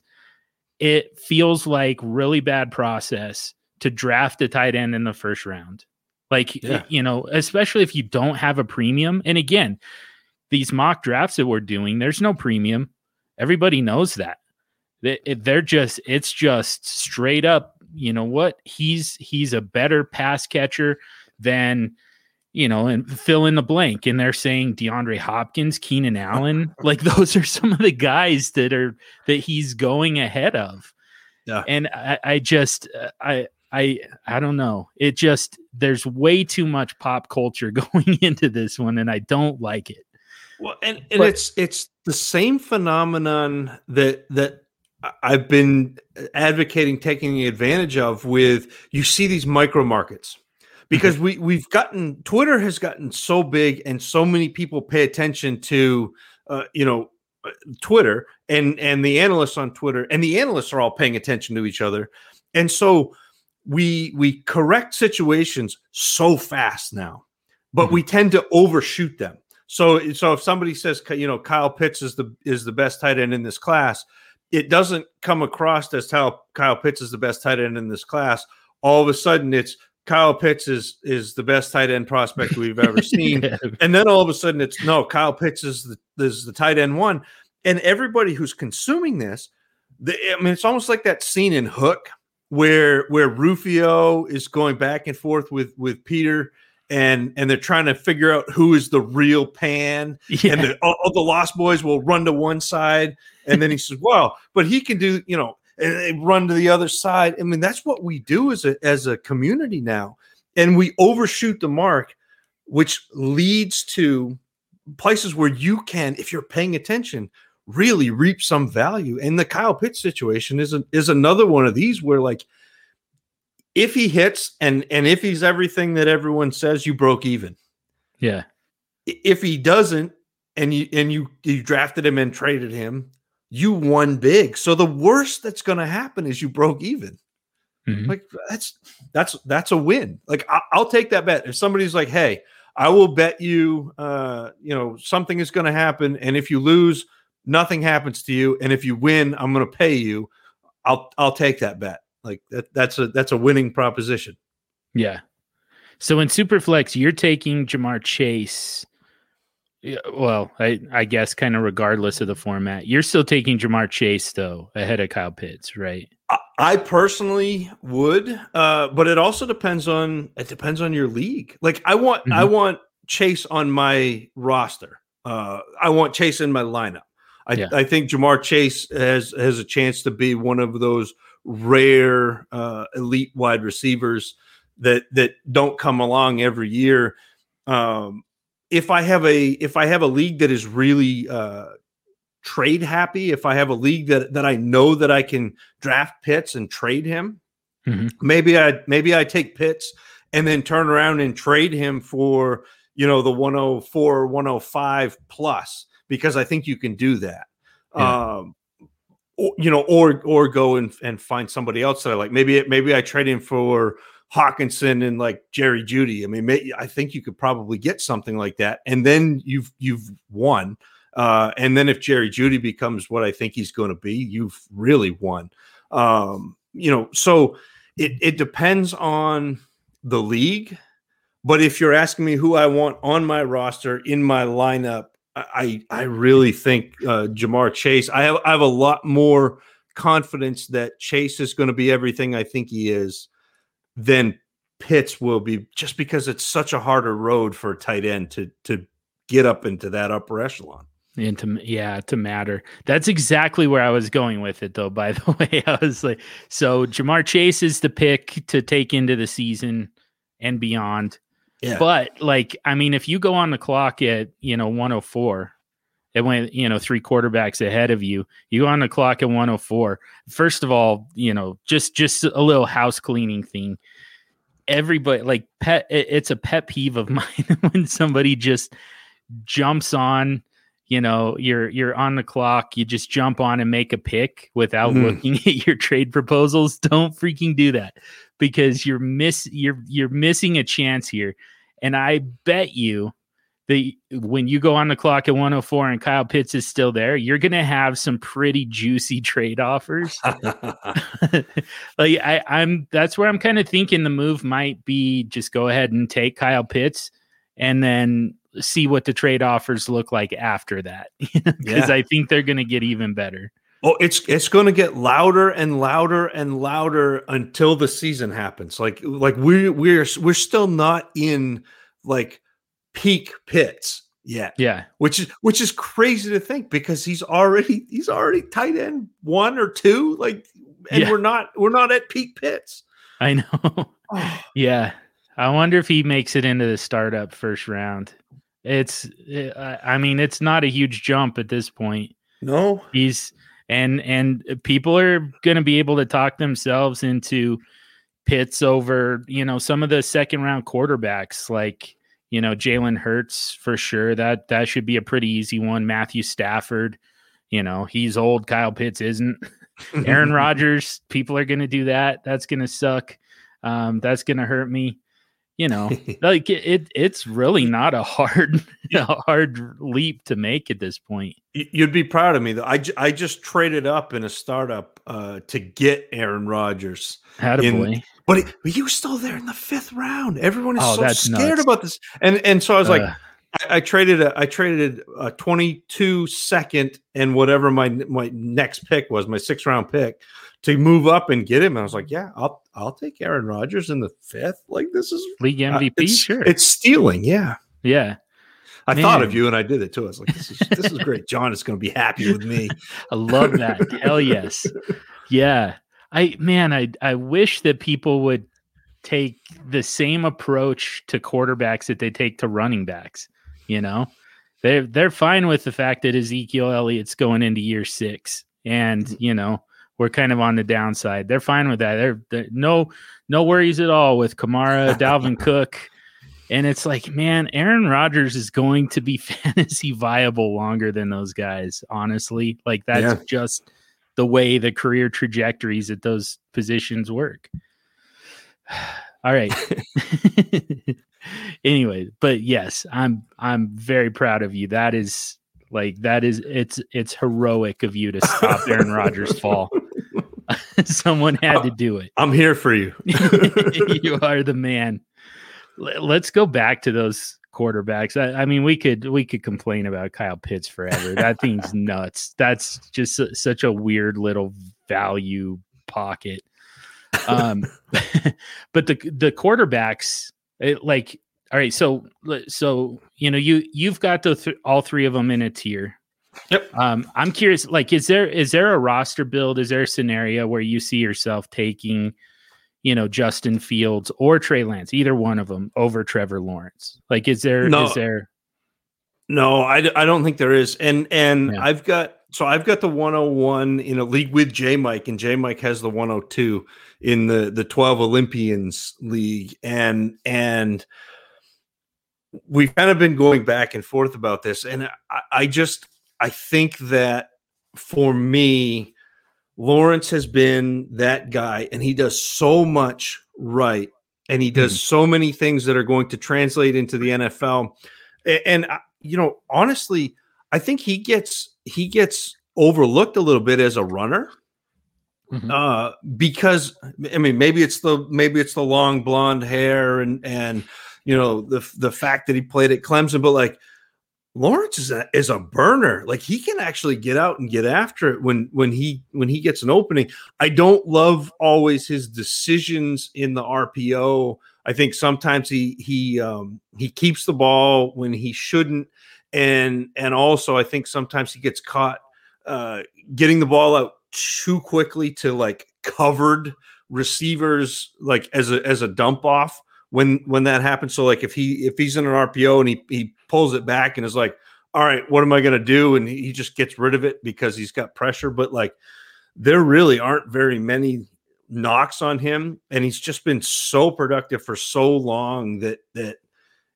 it feels like really bad process to draft a tight end in the first round. Like, yeah. you know, especially if you don't have a premium. And again, these mock drafts that we're doing, there's no premium. Everybody knows that. They're just it's just straight up. You know what? He's he's a better pass catcher than you know, and fill in the blank. And they're saying DeAndre Hopkins, Keenan Allen, [laughs] like those are some of the guys that are that he's going ahead of. Yeah. And I, I just I I I don't know. It just there's way too much pop culture [laughs] going into this one, and I don't like it. Well, and, and But- it's it's the same phenomenon that that I've been advocating taking advantage of with you see these micro markets because [laughs] we we've gotten Twitter has gotten so big and so many people pay attention to uh, you know uh, Twitter and and the analysts on Twitter and the analysts are all paying attention to each other. And so we we correct situations so fast now but we tend to overshoot them. So so if somebody says you know Kyle Pitts is the is the best tight end in this class it doesn't come across as how Kyle Pitts is the best tight end in this class. All of a sudden it's Kyle Pitts is is the best tight end prospect we've ever [laughs] seen Yeah. and then all of a sudden it's no Kyle Pitts is the is the tight end one, and everybody who's consuming this, the, I mean, it's almost like that scene in Hook where where Rufio is going back and forth with with Peter. And, and they're trying to figure out who is the real Pan, Yeah. and the, all, all the Lost Boys will run to one side, and then he says, "Well, but he can do, you know," and they run to the other side. I mean, that's what we do as a as a community now, and we overshoot the mark, which leads to places where you can, if you're paying attention, really reap some value. And the Kyle Pitts situation is a, is another one of these where like if he hits and and if he's everything that everyone says, you broke even. yeah. If he doesn't, and you and you you drafted him and traded him, you won big. So the worst that's going to happen is you broke even. Mhm. Like that's that's that's a win. Like I, I'll take that bet. If somebody's like, "Hey, I will bet you, uh, you know, something is going to happen, and if you lose, nothing happens to you, and if you win, I'm going to pay you." I'll I'll take that bet. Like that that's a that's a winning proposition. Yeah. So in Superflex, you're taking Ja'Marr Chase. Yeah, well, I, I guess kind of regardless of the format, you're still taking Ja'Marr Chase though ahead of Kyle Pitts, right? I, I personally would, uh, but it also depends on it depends on your league. Like I want I want Chase on my roster. Uh, I want Chase in my lineup. I, Yeah. I think Ja'Marr Chase has has a chance to be one of those rare uh, elite wide receivers that that don't come along every year. Um, if I have a if I have a league that is really uh, trade happy, if I have a league that that I know that I can draft Pitts and trade him, Mhm. maybe I maybe I take Pitts and then turn around and trade him for you know the 104 105 plus because I think you can do that. Yeah. Um or, you know or or go and, and find somebody else that I like. Maybe it, maybe I trade him for Hockenson and like Jerry Jeudy. I mean, may, I think you could probably get something like that, and then you've you've won. Uh, and then if Jerry Jeudy becomes what I think he's going to be, you've really won. Um, you know, so it it depends on the league. But if you're asking me who I want on my roster in my lineup, I I really think uh, Ja'Marr Chase. I have I have a lot more confidence that Chase is going to be everything I think he is than Pitts will be, just because it's such a harder road for a tight end to to get up into that upper echelon. And to yeah, to matter. That's exactly where I was going with it, though. [laughs] By the way, I was like, so Ja'Marr Chase is the pick to take into the season and beyond. Yeah. But like, I mean, if you go on the clock at you know 104, it went you know three quarterbacks ahead of you. You go on the clock at 104. First of all, you know, just just a little house cleaning thing. Everybody like pet. it- It's a pet peeve of [laughs] mine when somebody just jumps on. You know, you're you're on the clock. You just jump on and make a pick without Mhm. looking [laughs] at your trade proposals. Don't freaking do that because you're miss you're you're missing a chance here. And I bet you that when you go on the clock at 104 and Kyle Pitts is still there, you're gonna have some pretty juicy [laughs] trade offers. [laughs] [laughs] like I, I'm that's where I'm kind of thinking the move might be just go ahead and take Kyle Pitts and then see what the trade offers look like after that. Because Yeah. I think they're gonna get even better. Oh, it's it's going to get louder and louder and louder until the season happens. Like like we we're we're still not in like peak Pitts yet. Yeah. Which is which is crazy to think because he's already he's already tight end one or two like and Yeah. we're not we're not at peak Pitts. I know. [sighs] [sighs] yeah. I wonder if he makes it into the startup first round. It's, eh, I I mean, it's not a huge jump at this point. No. He's, and, and people are going to be able to talk themselves into Pitts over, you know, some of the second round quarterbacks like, you know, Jalen Hurts for sure. That, that should be a pretty easy one. Matthew Stafford, you know, he's old. Kyle Pitts isn't. [laughs] Aaron Rodgers, people are going to do that. That's going to suck. Um, that's going to hurt me. You know, [laughs] like it, it, it's really not a hard, a hard leap to make at this point. You'd be proud of me though. I, I just traded up in a startup uh, to get Aaron Rodgers. Attaboy. But he was still there in the fifth round. Everyone is Oh, so scared nuts. about this. And and so I was like, Uh, I, I traded a I traded a 22 second and whatever my my next pick was, my sixth round pick, to move up and get him. And I was like, yeah, I'll I'll take Aaron Rodgers in the fifth. Like this is league uh, MVP. it's, sure. it's stealing. Yeah. yeah. I thought of you and I did it too. I was like, this is this is great. John is going to be happy with me. [laughs] I love that. Hell yes. [laughs] Yeah. I man, I I wish that people would take the same approach to quarterbacks that they take to running backs. You know, they're they're fine with the fact that Ezekiel Elliott's going into year six, and mm-hmm. you know we're kind of on the downside. They're fine with that. They're, they're no no worries at all with Kamara, [laughs] Dalvin Cook. And it's like, man, Aaron Rodgers is going to be [laughs] fantasy viable longer than those guys, honestly. Like that's Yeah. just the way the career trajectories at those positions work. [sighs] All right. [laughs] [laughs] anyway, but yes, I'm I'm very proud of you. That is like that is it's it's heroic of you to stop Aaron Rodgers' fall. [laughs] Someone had to do it. I'm here for you. you are the man. Let's go back to those quarterbacks. I, I mean, we could we could complain about Kyle Pitts forever. That thing's [laughs] nuts. That's just su- such a weird little value pocket. Um, [laughs] but the the quarterbacks, it, like, all right. So so you know you you've got the th- all three of them in a tier. Yep. Um, I'm curious. Like, is there is there a roster build? Is there a scenario where you see yourself taking? You know Justin Fields or Trey Lance, either one of them over Trevor Lawrence? Like, is there is No. there? No, I, I don't think there is. And and Yeah. I've got so I've got the 101 in a league with J Mike, and J Mike has the 102 in the the 12 Olympians league. And and we've kind of been going back and forth about this. And I, I just I think that for me, Lawrence has been that guy, and he does so much right, and he does so many things that are going to translate into the NFL. A- And, uh, you know, honestly, I think he gets he gets overlooked a little bit as a runner Mhm. uh because i mean maybe it's the maybe it's the long blonde hair and and you know the the fact that he played at clemson but like lawrence is a is a burner. Like he can actually get out and get after it when when he when he gets an opening. I don't love always his decisions in the rpo i think sometimes he he um he keeps the ball when he shouldn't. And and also i think sometimes he gets caught uh getting the ball out too quickly to like covered receivers like as a as a dump off when when that happens. So like if he if he's in an rpo and he he pulls it back and is like all right what am i going to do? And he just gets rid of it because he's got pressure. But like there really aren't very many knocks on him. And he's just been so productive for so long that that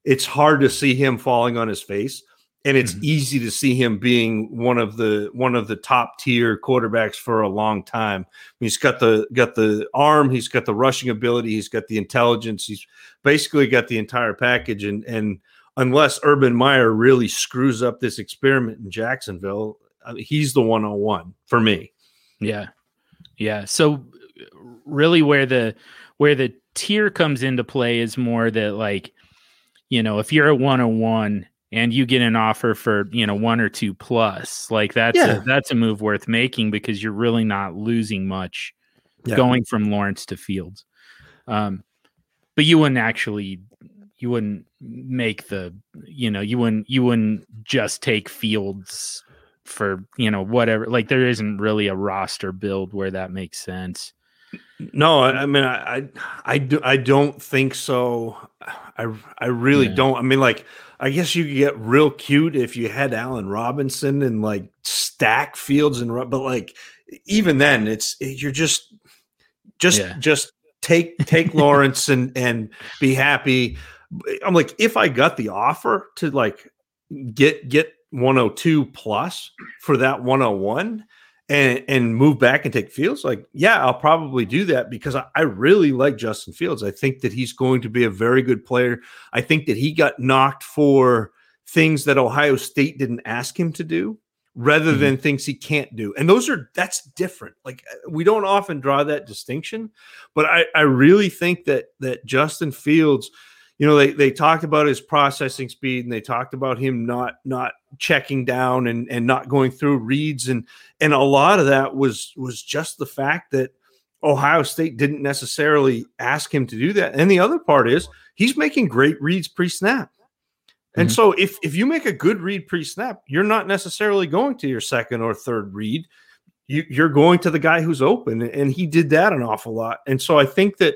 it's hard to see him falling on his face and it's Mhm. easy to see him being one of the one of the top tier quarterbacks for a long time. He's got the got the arm, he's got the rushing ability, he's got the intelligence, he's basically got the entire package. And and unless Urban Meyer really screws up this experiment in Jacksonville, uh, he's the 101 for me. Yeah, yeah. So really, where the where the tier comes into play is more that like, you know, if you're a one on one and you get an offer for you know one or two plus like that's Yeah. a, that's a move worth making because you're really not losing much Yeah. going from Lawrence to Fields. Um, but you wouldn't actually you wouldn't make the you know you wouldn't you wouldn't just take Fields for you know whatever like there isn't really a roster build where that makes sense. No, I, mean, I, I, I, do, I don't think so. I, I really Yeah. don't. I mean, like, I guess you could get real cute if you had Allen Robinson and like stack Fields and, but like, even then, it's you're just, just, Yeah. just take take [laughs] Lawrence and and be happy. I'm like, if I got the offer to like get get 102 plus for that 101 and and move back and take Fields, like yeah, I'll probably do that because I, I really like Justin Fields. I think that he's going to be a very good player. I think that he got knocked for things that Ohio State didn't ask him to do rather Mhm. than things he can't do. And those are that's different. Like uh, we don't often draw that distinction, but I, I really think that that Justin Fields, you know, they they talked about his processing speed and they talked about him not not checking down and and not going through reads and and a lot of that was was just the fact that Ohio State didn't necessarily ask him to do that. And the other part is he's making great reads pre-snap. And Mhm. so if if you make a good read pre-snap, you're not necessarily going to your second or third read. You, you're going to the guy who's open, and he did that an awful lot. And so I think that,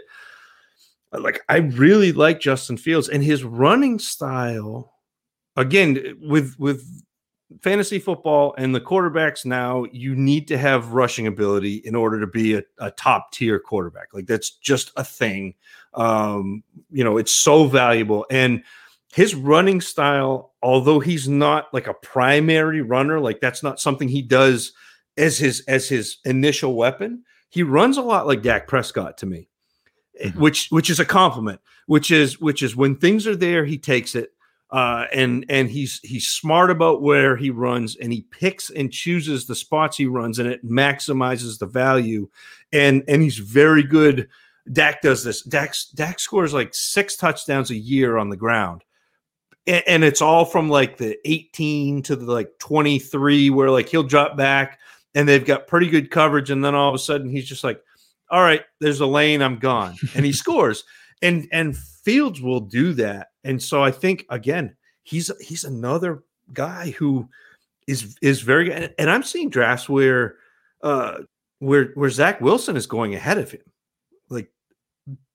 like, I really like Justin Fields and his running style. Again, with with fantasy football and the quarterbacks now, you need to have rushing ability in order to be a, a top tier quarterback. Like that's just a thing. Um, you know, it's so valuable. And his running style, although he's not like a primary runner, like that's not something he does as his as his initial weapon. He runs a lot like Dak Prescott to me, Mhm. which which is a compliment. Which is which is when things are there, he takes it uh, and and he's he's smart about where he runs, and he picks and chooses the spots he runs, and it maximizes the value. And and he's very good. Dak does this. Dak Dak scores like six touchdowns a year on the ground, and, and it's all from like the 18 to the like 23, where like he'll drop back, and they've got pretty good coverage, and then all of a sudden he's just like, "All right, there's a lane, I'm gone," [laughs] and he scores. And and Fields will do that. And so I think again, he's he's another guy who is is very good. And, I'm seeing drafts where uh where where Zach Wilson is going ahead of him. Like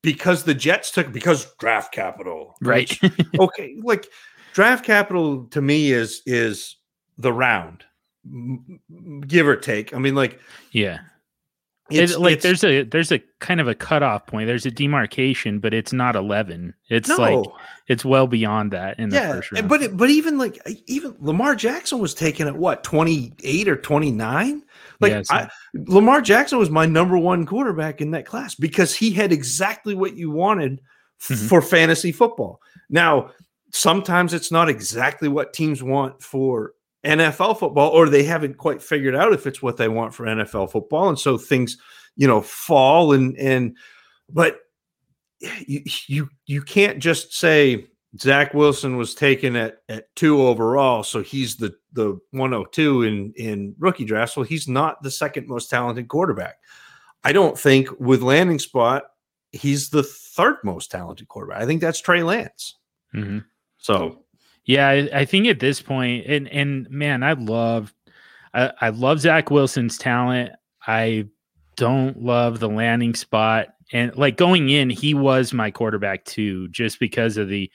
because the Jets took because draft capital. Right. which- [laughs] okay, like draft capital to me is is the round. Give or take. I mean, like yeah. It's It- like it's- there's a there's a kind of a cutoff point. There's a demarcation, but it's not eleven. It's no. like it's well beyond that in the first round. but it- but even like even Lamar Jackson was taken at what twenty eight or twenty nine. Like Yeah, I, Lamar Jackson was my number one quarterback in that class because he had exactly what you wanted Mhm. for fantasy football. Now, sometimes it's not exactly what teams want for NFL football, or they haven't quite figured out if it's what they want for NFL football, and so things, you know, fall and and but you you you can't just say Zach Wilson was taken at at two overall, so he's the the 102 in in rookie drafts. Well, he's not the second most talented quarterback. I don't think with landing spot, he's the third most talented quarterback. I think that's Trey Lance. Mhm. So Yeah, I, I think at this point, and and man, I love, I, I love Zach Wilson's talent. I don't love the landing spot, and like going in, he was my quarterback too, just because of the,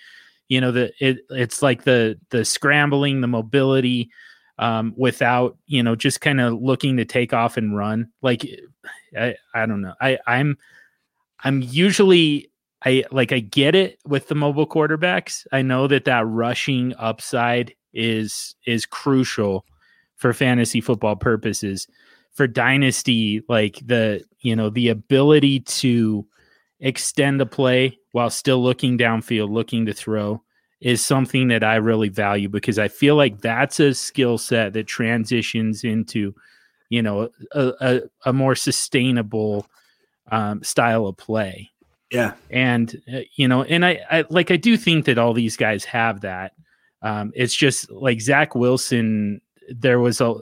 you know, the it it's like the the scrambling, the mobility, um, without you know just kind of looking to take off and run. Like, I I don't know, I I'm I'm usually I like I get it with the mobile quarterbacks. I know that that rushing upside is is crucial for fantasy football purposes. For dynasty, like the you know the ability to extend a play while still looking downfield, looking to throw is something that I really value because I feel like that's a skill set that transitions into you know a, a, a more sustainable um, style of play yeah, and uh, you know and I, I like i do think that all these guys have that Um, it's just like Zach Wilson. There was a,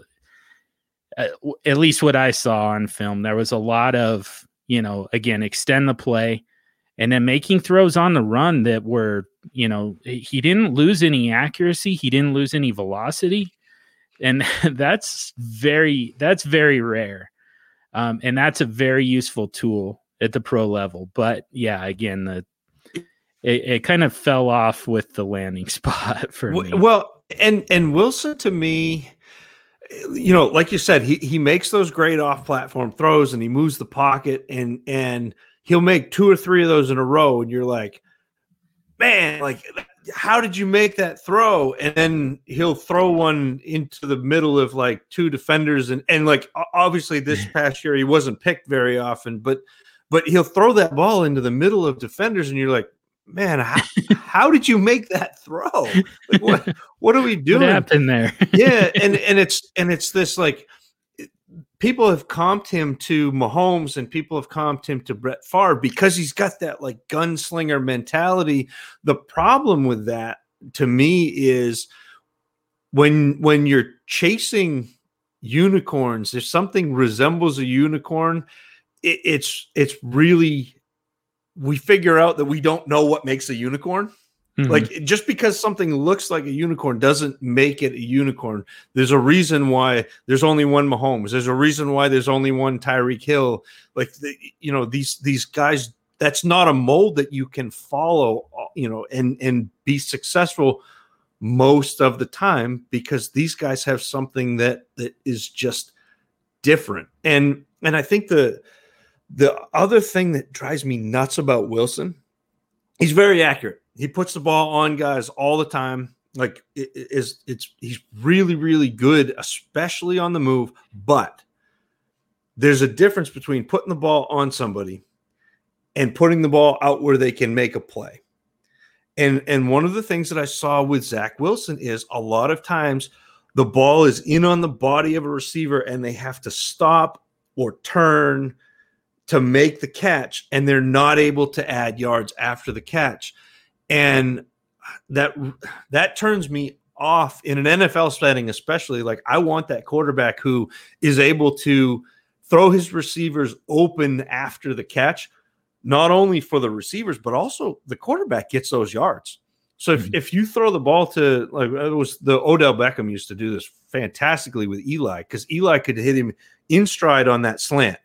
uh, at least what I saw on film, there was a lot of you know again extend the play, and then making throws on the run that were you know he didn't lose any accuracy, he didn't lose any velocity, and [laughs] that's very that's very rare, um, and that's a very useful tool at the pro level. But yeah, again the it, it kind of fell off with the landing [laughs] spot for me. Well, and and Wilson to me, you know, like you said, he he makes those great off-platform throws and he moves the pocket and and he'll make two or three of those in a row, and you're like, man, like how did you make that throw? And then he'll throw one into the middle of like two defenders, and and like obviously this [laughs] past year he wasn't picked very often, but but he'll throw that ball into the middle of defenders, and you're like, man, how, how did you make that throw? Like, what [laughs] what are we doing? What happened there? yeah, and [laughs] and it's and it's this like people have comped him to Mahomes and people have comped him to Brett Favre because he's got that like gunslinger mentality. The problem with that to me is when when you're chasing unicorns, if something resembles a unicorn, it, it's it's really we figure out that we don't know what makes a unicorn. Mm-hmm. Like just because something looks like a unicorn doesn't make it a unicorn. There's a reason why there's only one Mahomes. There's a reason why there's only one Tyreek Hill. Like the, you know these these guys. That's not a mold that you can follow. You know, and and be successful most of the time because these guys have something that that is just different. And and I think the the other thing that drives me nuts about Wilson, he's very accurate. He puts the ball on guys all the time. Like it is it's he's really really good especially on the move, but there's a difference between putting the ball on somebody and putting the ball out where they can make a play. And and one of the things that I saw with Zach Wilson is a lot of times the ball is in on the body of a receiver and they have to stop or turn to make the catch and they're not able to add yards after the catch. And that that turns me off in an NFL setting especially like I want that quarterback who is able to throw his receivers open after the catch not only for the receivers but also the quarterback gets those yards. So if, mm-hmm. if you throw the ball to like it was the Odell Beckham used to do this fantastically with Eli because Eli could hit him in stride on that slant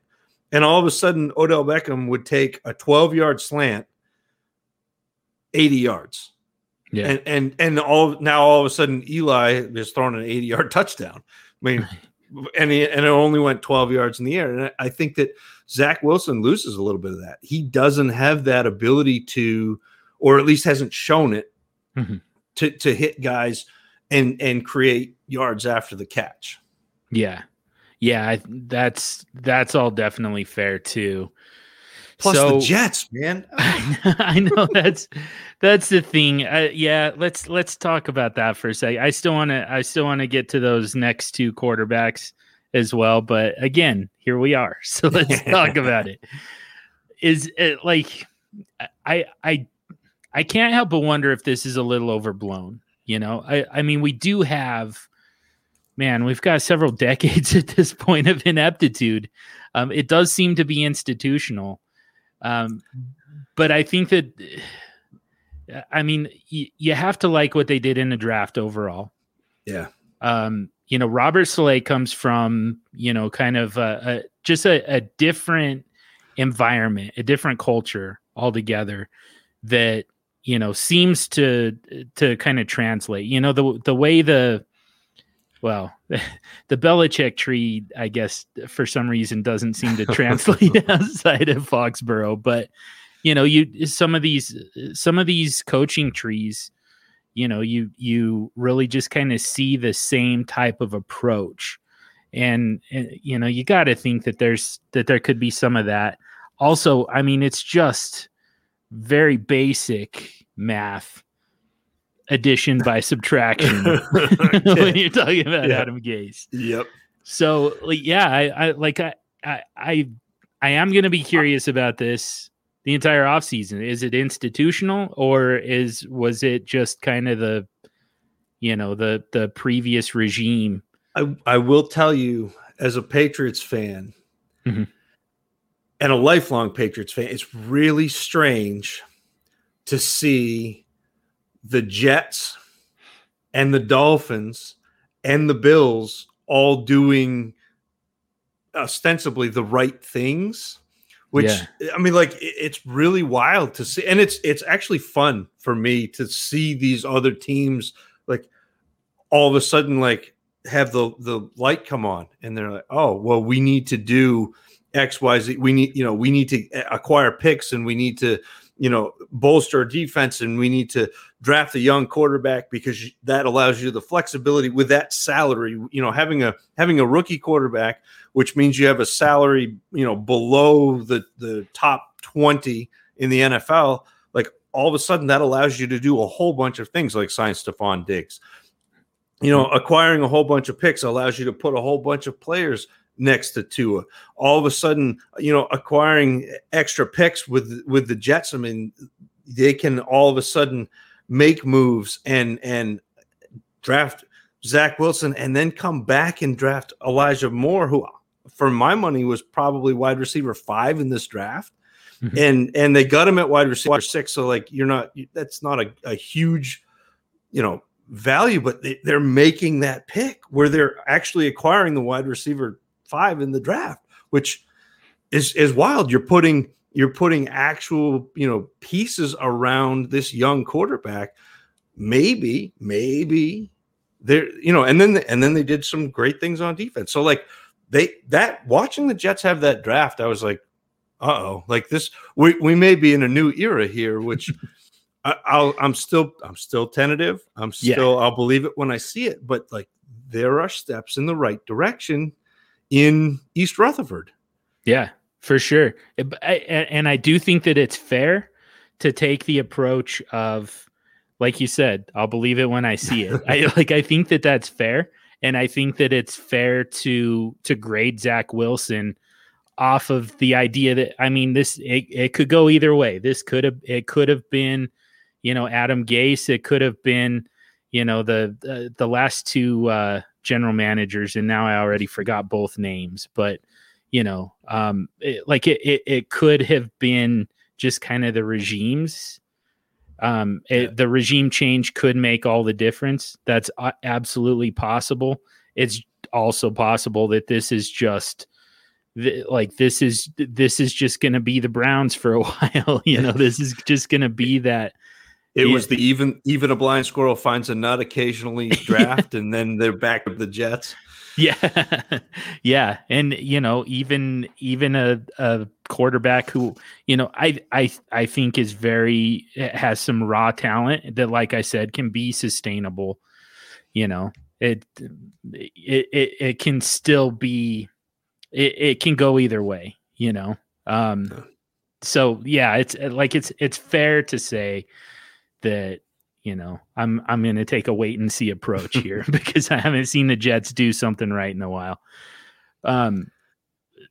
and all of a sudden Odell Beckham would take a 12 yard slant 80 yards. Yeah. And and and all now all of a sudden Eli is throwing an 80 yard touchdown. I mean, and he, and it only went 12 yards in the air. And I think that Zach Wilson loses a little bit of that. He doesn't have that ability to, or at least hasn't shown it mm-hmm. to to hit guys and and create yards after the catch. Yeah. Yeah, that's that's all definitely fair too. Plus so, the Jets, man. [laughs] I know [laughs] that's that's the thing. Uh, yeah, let's let's talk about that for a second. I still want to I still want to get to those next two quarterbacks as well, but again, here we are. [laughs] So let's talk about it. Is it like I I I can't help but wonder if this is a little overblown. You know, I I mean we do have man, we've got several [laughs] decades at this point of ineptitude. Um, it does seem to be institutional. Um, but I think that, I mean, y- you have to like what they did in the draft overall. Yeah. Um, you know, Robert Saleh comes from, you know, kind of a, a, just a, a different environment, a different culture altogether that, you know, seems to, to kind of translate, you know, the, the way the, well, [laughs] the Belichick tree, I guess, for some reason doesn't seem to translate [laughs] outside of Foxborough. But you know, you some of these some of these coaching trees, you know, you you really just kind of see the same type of approach, and, and you know, you got to think that there's that there could be some of that. Also, I mean, it's just very basic math addition by [laughs] subtraction [laughs] when you're talking about yeah. Adam Gase. Yep. So like, yeah, I, I like I I I, I am going to be curious about this the entire offseason. Is it institutional or is was it just kind of the you know the the previous regime. I, I will tell you, as a Patriots fan Mhm. and a lifelong Patriots fan, it's really strange to see the Jets and the Dolphins and the Bills all doing ostensibly the right things. Which I mean, like it's really wild to see, and it's it's actually fun for me to see these other teams like all of a sudden like have the the light come on and they're like oh well we need to do xyz we need you know we need to acquire picks and we need to you know bolster our defense and we need to draft a young quarterback because that allows you the flexibility with that salary. You know having a having a rookie quarterback which means you have a salary you know below the the top 20 in the NFL like all of a sudden that allows you to do a whole bunch of things like sign Stefon Diggs. You know, mm-hmm. acquiring a whole bunch of picks allows you to put a whole bunch of players next to Tua. All of a sudden, you know, acquiring extra picks with with the Jets, I mean, they can all of a sudden make moves and and draft Zach Wilson and then come back and draft Elijah Moore, who for my money was probably wide receiver five in this draft. Mhm. And and they got him at wide receiver six. So like you're not that's not a, a huge, you know, value, but they, they're making that pick where they're actually acquiring the wide receiver five in the draft, which is is wild. You're putting you're putting actual you know pieces around this young quarterback. Maybe, maybe they're you know, and then and then they did some great things on defense. So like they that watching the Jets have that draft, I was like, uh oh, like this we we may be in a new era here, which. [laughs] I, I'll, I'm still, I'm still tentative. I'm Yeah. still, I'll believe it when I see it. But like, there are steps in the right direction in East Rutherford. Yeah, for sure. It- I- and I do think that it's fair to take the approach of, like you said, I'll believe it when I see it. [laughs] I like. I think that that's fair, and I think that it's fair to to grade Zach Wilson off of the idea that I mean this it, it could go either way. This could have it could have been, you know, Adam Gase. It could have been, you know, the the, the last two uh, general managers, and now I already forgot both names, but you know um it, like it, it it could have been just kind of the regimes um it, the regime change could make all the difference that's absolutely possible it's also possible that this is just th- like this is this is just going to be the browns for a [laughs] while you know this is just going to be that It Yeah. was the even, even a blind squirrel finds a nut occasionally [laughs] draft, and then they're back with the Jets. Yeah. [laughs] yeah. And you know, even even a, a quarterback who, you know, I I I think is very has some raw talent that like I said can be sustainable. You know, it it it, it can still be it, it can go either way, you know. Um so yeah, it's like it's it's fair to say that you know i'm i'm going to take a wait and see approach here [laughs] because i haven't seen the jets do something right in a while. Um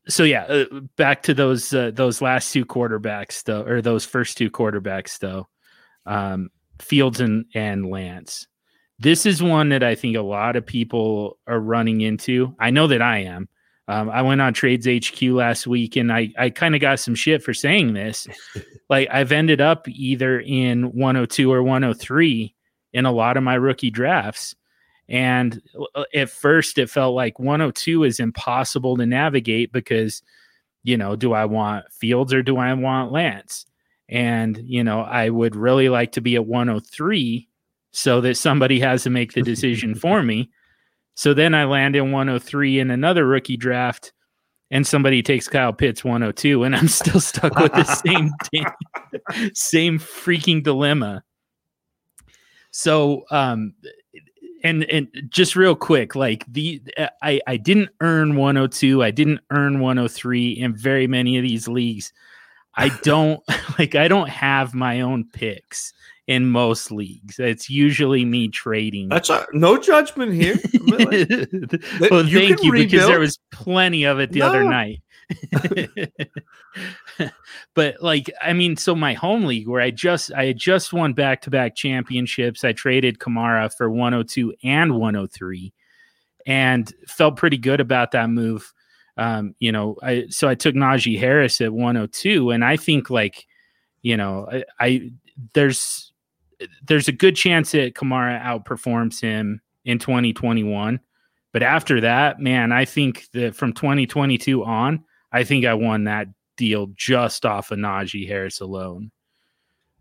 so yeah uh, back to those uh, those last two quarterbacks though or those first two quarterbacks though. Um fields and and lance. This is one that i think a lot of people are running into. I know that i am um, i went on trades hq last week and i i kind of got some shit for saying this [laughs] like I've ended up either in 102 or 103 in a lot of my rookie drafts. And uh, at first it felt like 102 is impossible to navigate because, you know, do I want Fields or do I want Lance? And, you know, I would really like to be at 103 so that somebody has to make the decision for [laughs] me. So then I land in 103 in another rookie draft and somebody takes Kyle Pitts 102 and I'm [laughs] still stuck with the same [laughs] damn- same freaking dilemma. So um and and just real quick like the I I didn't earn 102, I didn't earn 103 in very many of these leagues. I don't [laughs] like I don't have my own picks in most leagues. It's usually me trading. That's a, no judgment here. [laughs] Really. well, you thank you because there was plenty of it the other night. [laughs] but like, I mean, so my home league where I just I had just won back to back championships. I traded Kamara for 102 and 103, and felt pretty good about that move. Um, you know, I so I took Najee Harris at 102, and I think like, you know, I, I there's there's a good chance that Kamara outperforms him in 2021. But after that, man, I think that from 2022 on, I think I won that deal just off of Najee Harris alone.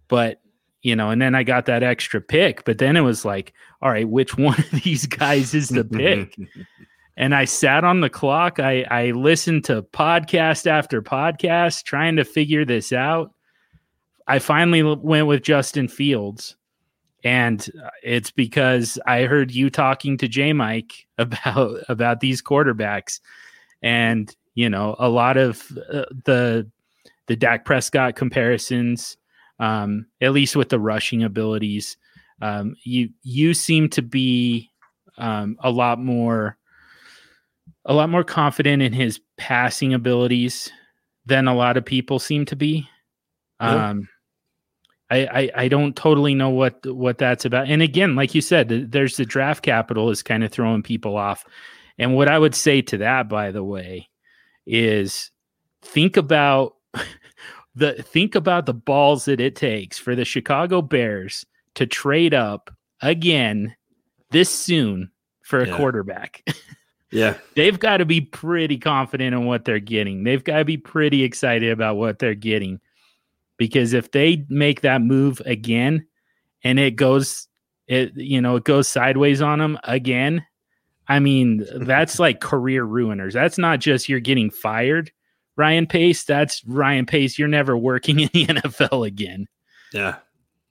But you know, and then I got that extra pick. But then it was like, all right, which [laughs] one of these guys is the pick? [laughs] and I sat on the clock. I I listened to podcast after podcast trying to figure this out. I finally went with Justin Fields. And it's because I heard you talking to J Mike [laughs] about about these quarterbacks. And you know, a lot of uh, the the Dak Prescott comparisons, um, at least with the rushing abilities, um, you you seem to be um, a lot more a lot more confident in his passing abilities than a lot of people seem to be. Yeah. Um, I, I I don't totally know what what that's about. And again, like you said, there's the draft capital is kind of throwing people off. And what I would say to that, by the way, is think about [laughs] the think about the balls that it takes for the Chicago Bears to trade up again this soon for a Yeah. quarterback. [laughs] Yeah. They've got to be pretty confident in what they're getting. They've got to be pretty excited about what they're getting. Because if they make that move again and it goes it you know, it goes sideways on them again, I mean, [laughs] that's like career ruiners. That's not just you're getting fired, Ryan Pace. That's Ryan Pace. You're never working [laughs] in the NFL again. Yeah.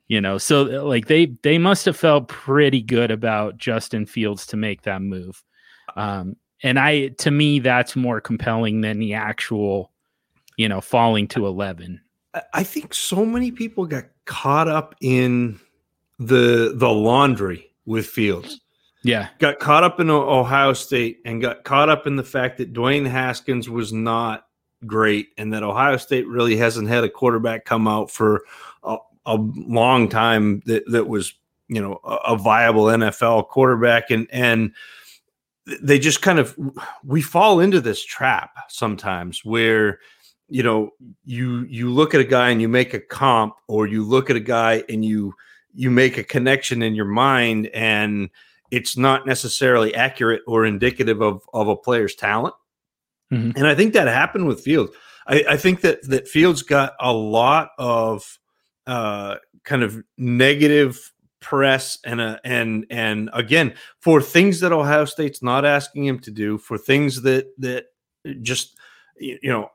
You know, so like they they must have felt pretty good about Justin Fields to make that move. Um, and I to me that's more compelling than the actual, you know, falling to eleven. I- think so many people got caught up in the the laundry with Fields. Yeah. Got caught up in Ohio State and got caught up in the fact that Dwayne Haskins was not great and that Ohio State really hasn't had a quarterback come out for a, a long time that that was, you know, a, a viable NFL quarterback and and they just kind of we fall into this trap sometimes where you know you you look at a guy and you make a comp or you look at a guy and you you make a connection in your mind and it's not necessarily accurate or indicative of of a player's talent Mhm. and i think that happened with fields I, I think that that fields got a lot of uh kind of negative press and uh, and and again for things that ohio state's not asking him to do for things that that just you know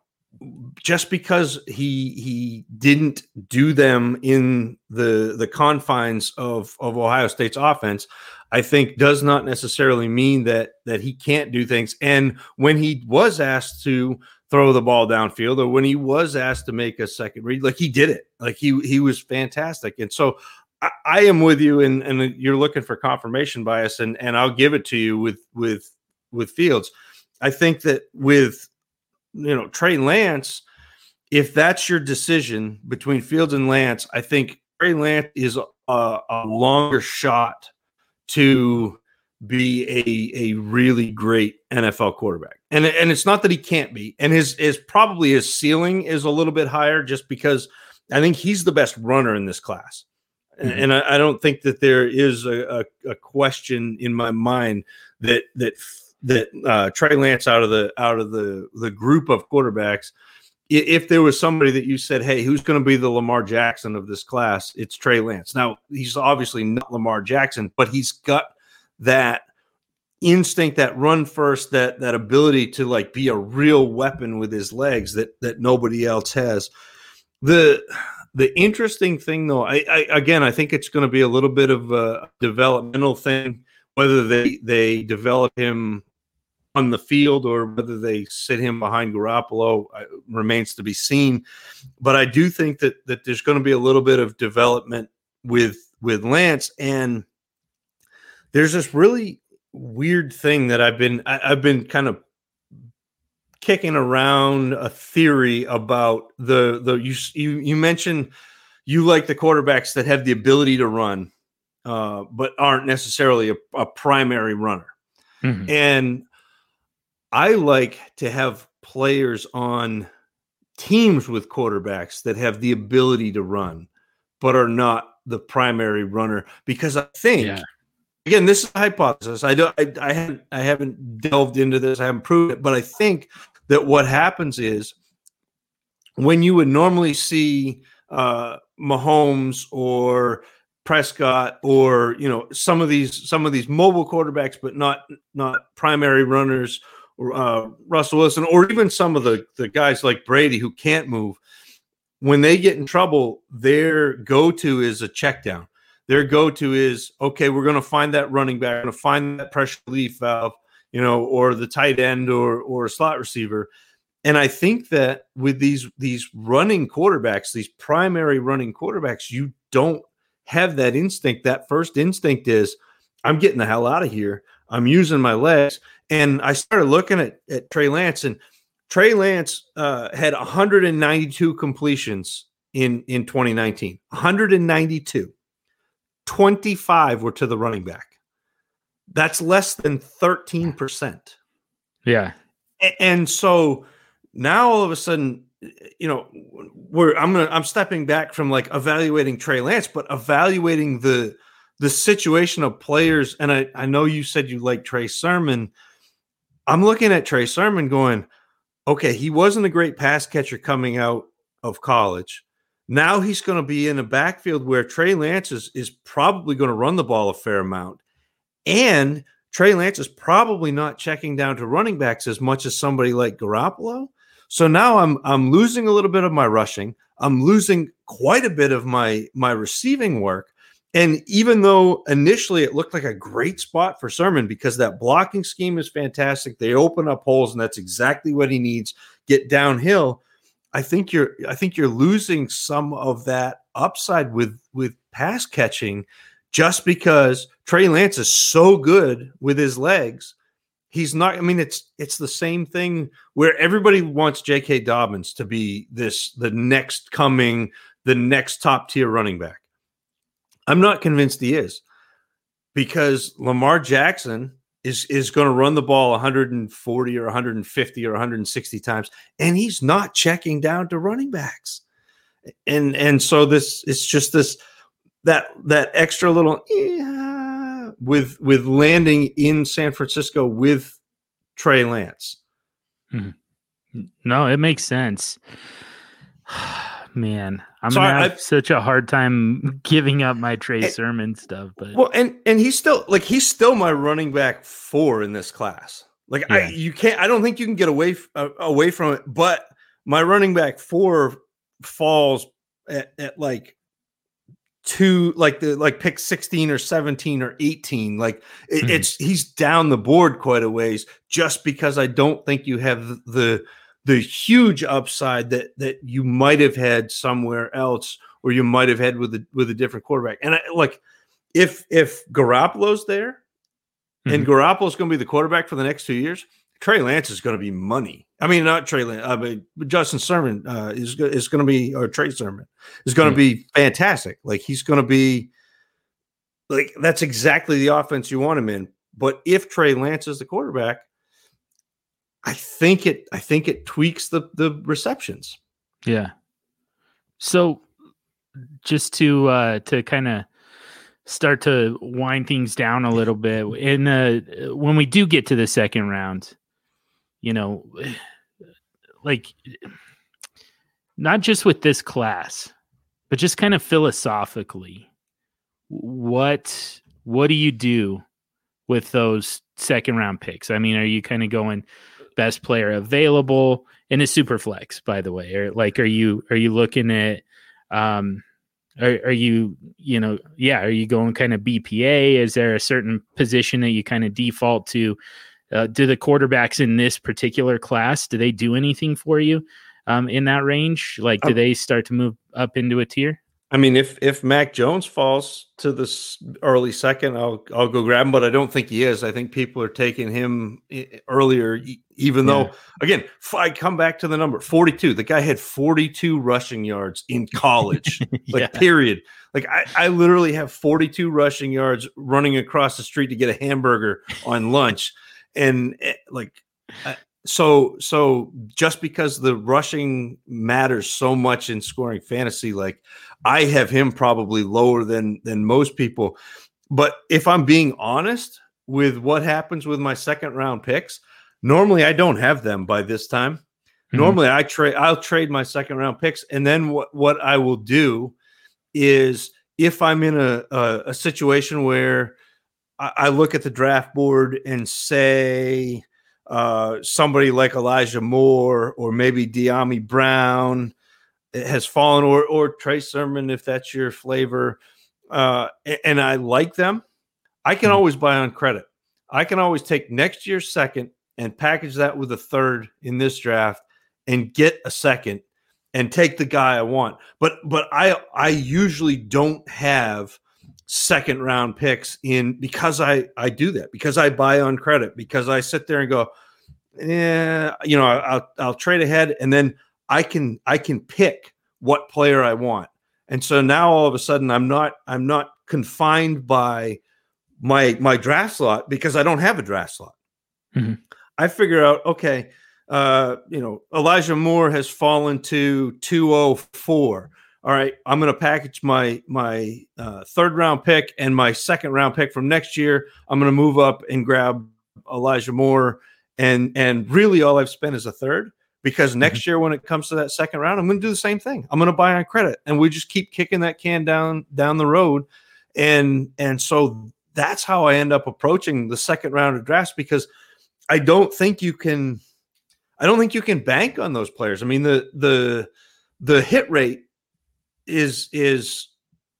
just because he he didn't do them in the the confines of of Ohio State's offense, I think does not necessarily mean that that he can't do things. And when he was asked to throw the ball downfield, or when he was asked to make a second read, like he did it, like he he was fantastic. And so I, I am with you, and and you're looking for confirmation bias, and and I'll give it to you with with with Fields. I think that with you know Trey Lance, if that's your decision between Fields and Lance, I think Trey Lance is a, a longer shot to be a a really great NFL quarterback. And and it's not that he can't be. And his is probably his ceiling is a little bit higher just because I think he's the best runner in this class. And- Mhm. And I, I don't think that there is a, a, a question in my mind that that that uh, Trey Lance out of the out of the the group of quarterbacks. If there was somebody that you said, "Hey, who's going to be the Lamar Jackson of this class?" It's Trey Lance. Now he's obviously not Lamar Jackson, but he's got that instinct, that run first, that that ability to like be a real weapon with his legs that that nobody else has. The the interesting thing though, I, I again, I think it's going to be a little bit of a developmental thing, whether they they develop him on the field or whether they sit him behind Garoppolo uh, remains to be seen. But I do think that that there's going to be a little bit of development with with Lance, and there's this really weird thing that I've been I, I've been kind of kicking around a theory about the the you you you mentioned you like the quarterbacks that have the ability to run, uh, but aren't necessarily a, a primary runner. Mhm. And I like to have players on teams with quarterbacks that have the ability to run, but are not the primary runner. Because I think, Yeah. again, this is a hypothesis. I don't, I, I haven't, I haven't delved into this. I haven't proved it, but I think that what happens is when you would normally see uh, Mahomes or Prescott or you know some of these some of these mobile quarterbacks, but not not primary runners, uh, Russell Wilson, or even some of the the guys like Brady who can't move. When they get in trouble, their go to is a check down. Their go to is okay. We're going to find that running back, going to find that pressure relief valve, you know, or the tight end or or a slot receiver. And I think that with these these running quarterbacks, these primary running quarterbacks, you don't have that instinct. That first instinct is, I'm getting the hell out of here. I'm using my legs. And I started looking at, at Trey Lance, and Trey Lance uh, had 192 completions in, in 2019. 192. 25 were to the running back. That's less than 13%. Yeah. And so now all of a sudden you know we're i'm gonna i'm stepping back from like evaluating trey lance but evaluating the the situation of players and i i know you said you like trey sermon i'm looking at trey sermon going okay he wasn't a great pass catcher coming out of college now he's going to be in a backfield where trey lance is, is probably going to run the ball a fair amount and Trey Lance is probably not checking down to running backs as much as somebody like Garoppolo. So now I'm I'm losing a little bit of my rushing. I'm losing quite a bit of my my receiving work. And even though initially it looked like a great spot for Sermon because that blocking scheme is fantastic, they open up holes and that's exactly what he needs. Get downhill. I think you're I think you're losing some of that upside with with pass catching just because Trey Lance is so good with his legs. He's not, I mean, it's it's the same thing where everybody wants J.K. Dobbins to be this the next coming, the next top tier running back. I'm not convinced he is because Lamar Jackson is is going to run the ball 140 or 150 or 160 times, and he's not checking down to running backs. And and so this it's just this that that extra little yeah, with with landing in San Francisco with Trey Lance. Hmm. No, it makes sense. [sighs] Man, I'm So gonna I- have I- such a hard time [laughs] giving up my Trey Eh, Sermon stuff, but Well, and and he's still like he's still my running back four in this class. Like I, you can't. I don't think you can get away uh, away from it. But my running back four falls at, at like two, like the like pick sixteen or seventeen or eighteen. Like it, Mhm. it's he's down the board quite a ways just because I don't think you have the the huge upside that that you might have had somewhere else or you might have had with a with a different quarterback. And I, like if if Garoppolo's there and mm-hmm. Garoppolo's going to be the quarterback for the next two years, Trey Lance is going to be money. I mean, not Trey Lance. Uh, I mean, Justin Sermon uh, is is going to be or Trey Sermon is going to mm. be fantastic. Like he's going to be like that's exactly the offense you want him in. But if Trey Lance is the quarterback, I think it I think it tweaks the the receptions. Yeah. So just to uh to kind of start to wind things down a little bit in uh when we do get to the second round, you know, [sighs] like not just with this class, but just kind of philosophically, what what do you do with those second round picks? I mean, are you kind of going best player available in a super flex, by the way? Or like are you are you looking at um are, are you you know yeah are you going kind of bpa is there a certain position that you kind of default to? Uh, do the quarterbacks in this particular class do they do anything for you um, in that range? Like do Um, they start to move up into a tier I mean, if if Mac Jones falls to this early second, I'll I'll go grab him, but I don't think he is. I think people are taking him earlier, even though again, if I come back to the number forty two. The guy had forty two rushing yards in [laughs] college, like Yeah. period. Like I, I literally have forty two rushing yards running across the street to get a hamburger on lunch, and eh, like. I- so so just because the rushing matters so much in scoring fantasy like I have him probably lower than than most people. But if I'm being honest with what happens with my second round picks, normally I don't have them by this time. Mhm. Normally I trade I'll trade my second round picks and then what what I will do is if I'm in a a, a situation where I, I look at the draft board and say uh, somebody like Elijah Moore or maybe Dyami Brown has fallen, or or Trey Sermon, if that's your flavor, uh, and I like them, I can Mhm. always buy on credit. I can always take next year's second and package that with a third in this draft and get a second and take the guy I want. But but I I usually don't have second round picks in because I I do that because I buy on credit because I sit there and go, yeah, you know, I'll I'll trade ahead and then I can I can pick what player I want. And so now all of a sudden I'm not I'm not confined by my my draft slot because I don't have a draft slot. Mhm. I figure out okay, uh, you know, Elijah Moore has fallen to 204. All right, I'm going to package my my uh, third round pick and my second round pick from next year. I'm going to move up and grab Elijah Moore, and and really all I've spent is a third because next year when it comes to that second round, I'm going to do the same thing. I'm going to buy on credit, and we just keep kicking that can down down the road, and and so that's how I end up approaching the second round of drafts because I don't think you can. I don't think you can bank on those players. I mean the the the hit rate is is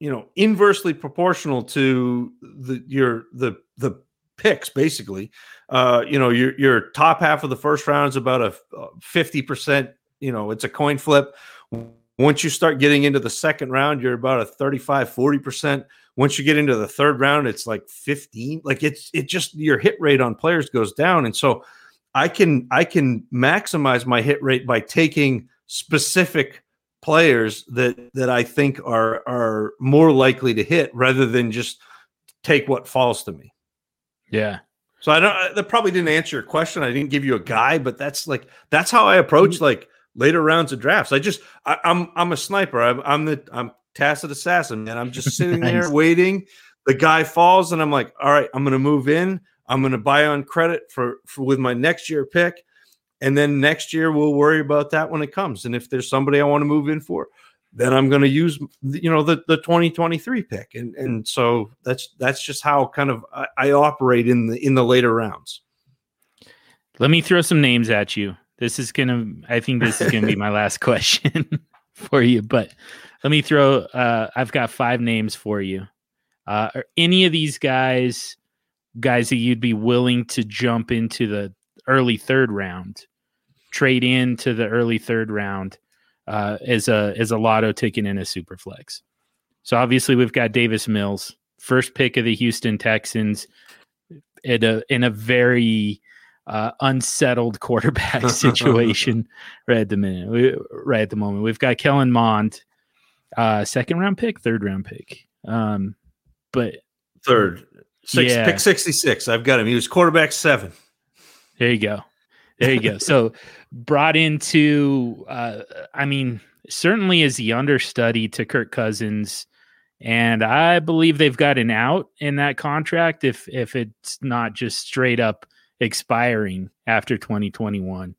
you know inversely proportional to the your the the picks basically. Uh you know your your top half of the first round is about a uh, 50% you know it's a coin flip. Once you start getting into the second round you're about a 35 40% once you get into the third round it's like 15 like it's it just your hit rate on players goes down. And so i can i can maximize my hit rate by taking specific players that that I think are are more likely to hit rather than just take what falls to me. Yeah. So I don't that probably didn't answer your question. I didn't give you a guy, but that's like that's how I approach mm-hmm. like later rounds of drafts. I just I, I'm I'm a sniper. I'm I'm the I'm tacit assassin, man. I'm just sitting [laughs] Nice. there waiting. The guy falls, and I'm like, all right, I'm gonna move in. I'm gonna buy on credit for, for with my next year pick. And then next year we'll worry about that when it comes. And if there's somebody I want to move in for, then I'm going to use you know the the 2023 pick. And and so that's that's just how kind of I, I operate in the in the later rounds. Let me throw some names at you. This is gonna. I think this is gonna be my last [laughs] question [laughs] for you. But let me throw. Uh, I've got five names for you. Uh, are any of these guys guys that you'd be willing to jump into the early third round, trade into the early third round uh, as a as a lotto ticket in a super flex? So obviously we've got Davis Mills, first pick of the Houston Texans, in a in a very uh, unsettled quarterback [laughs] situation right at the minute. We, right at the moment, we've got Kellen Mond, uh, second round pick, third round pick. Um, but Third, six, Yeah. pick 66. I've got him. He was quarterback seven. There you go. There you go. [laughs] So brought into, uh, I mean, certainly is the understudy to Kirk Cousins, and I believe they've got an out in that contract if if it's not just straight up expiring after 2021.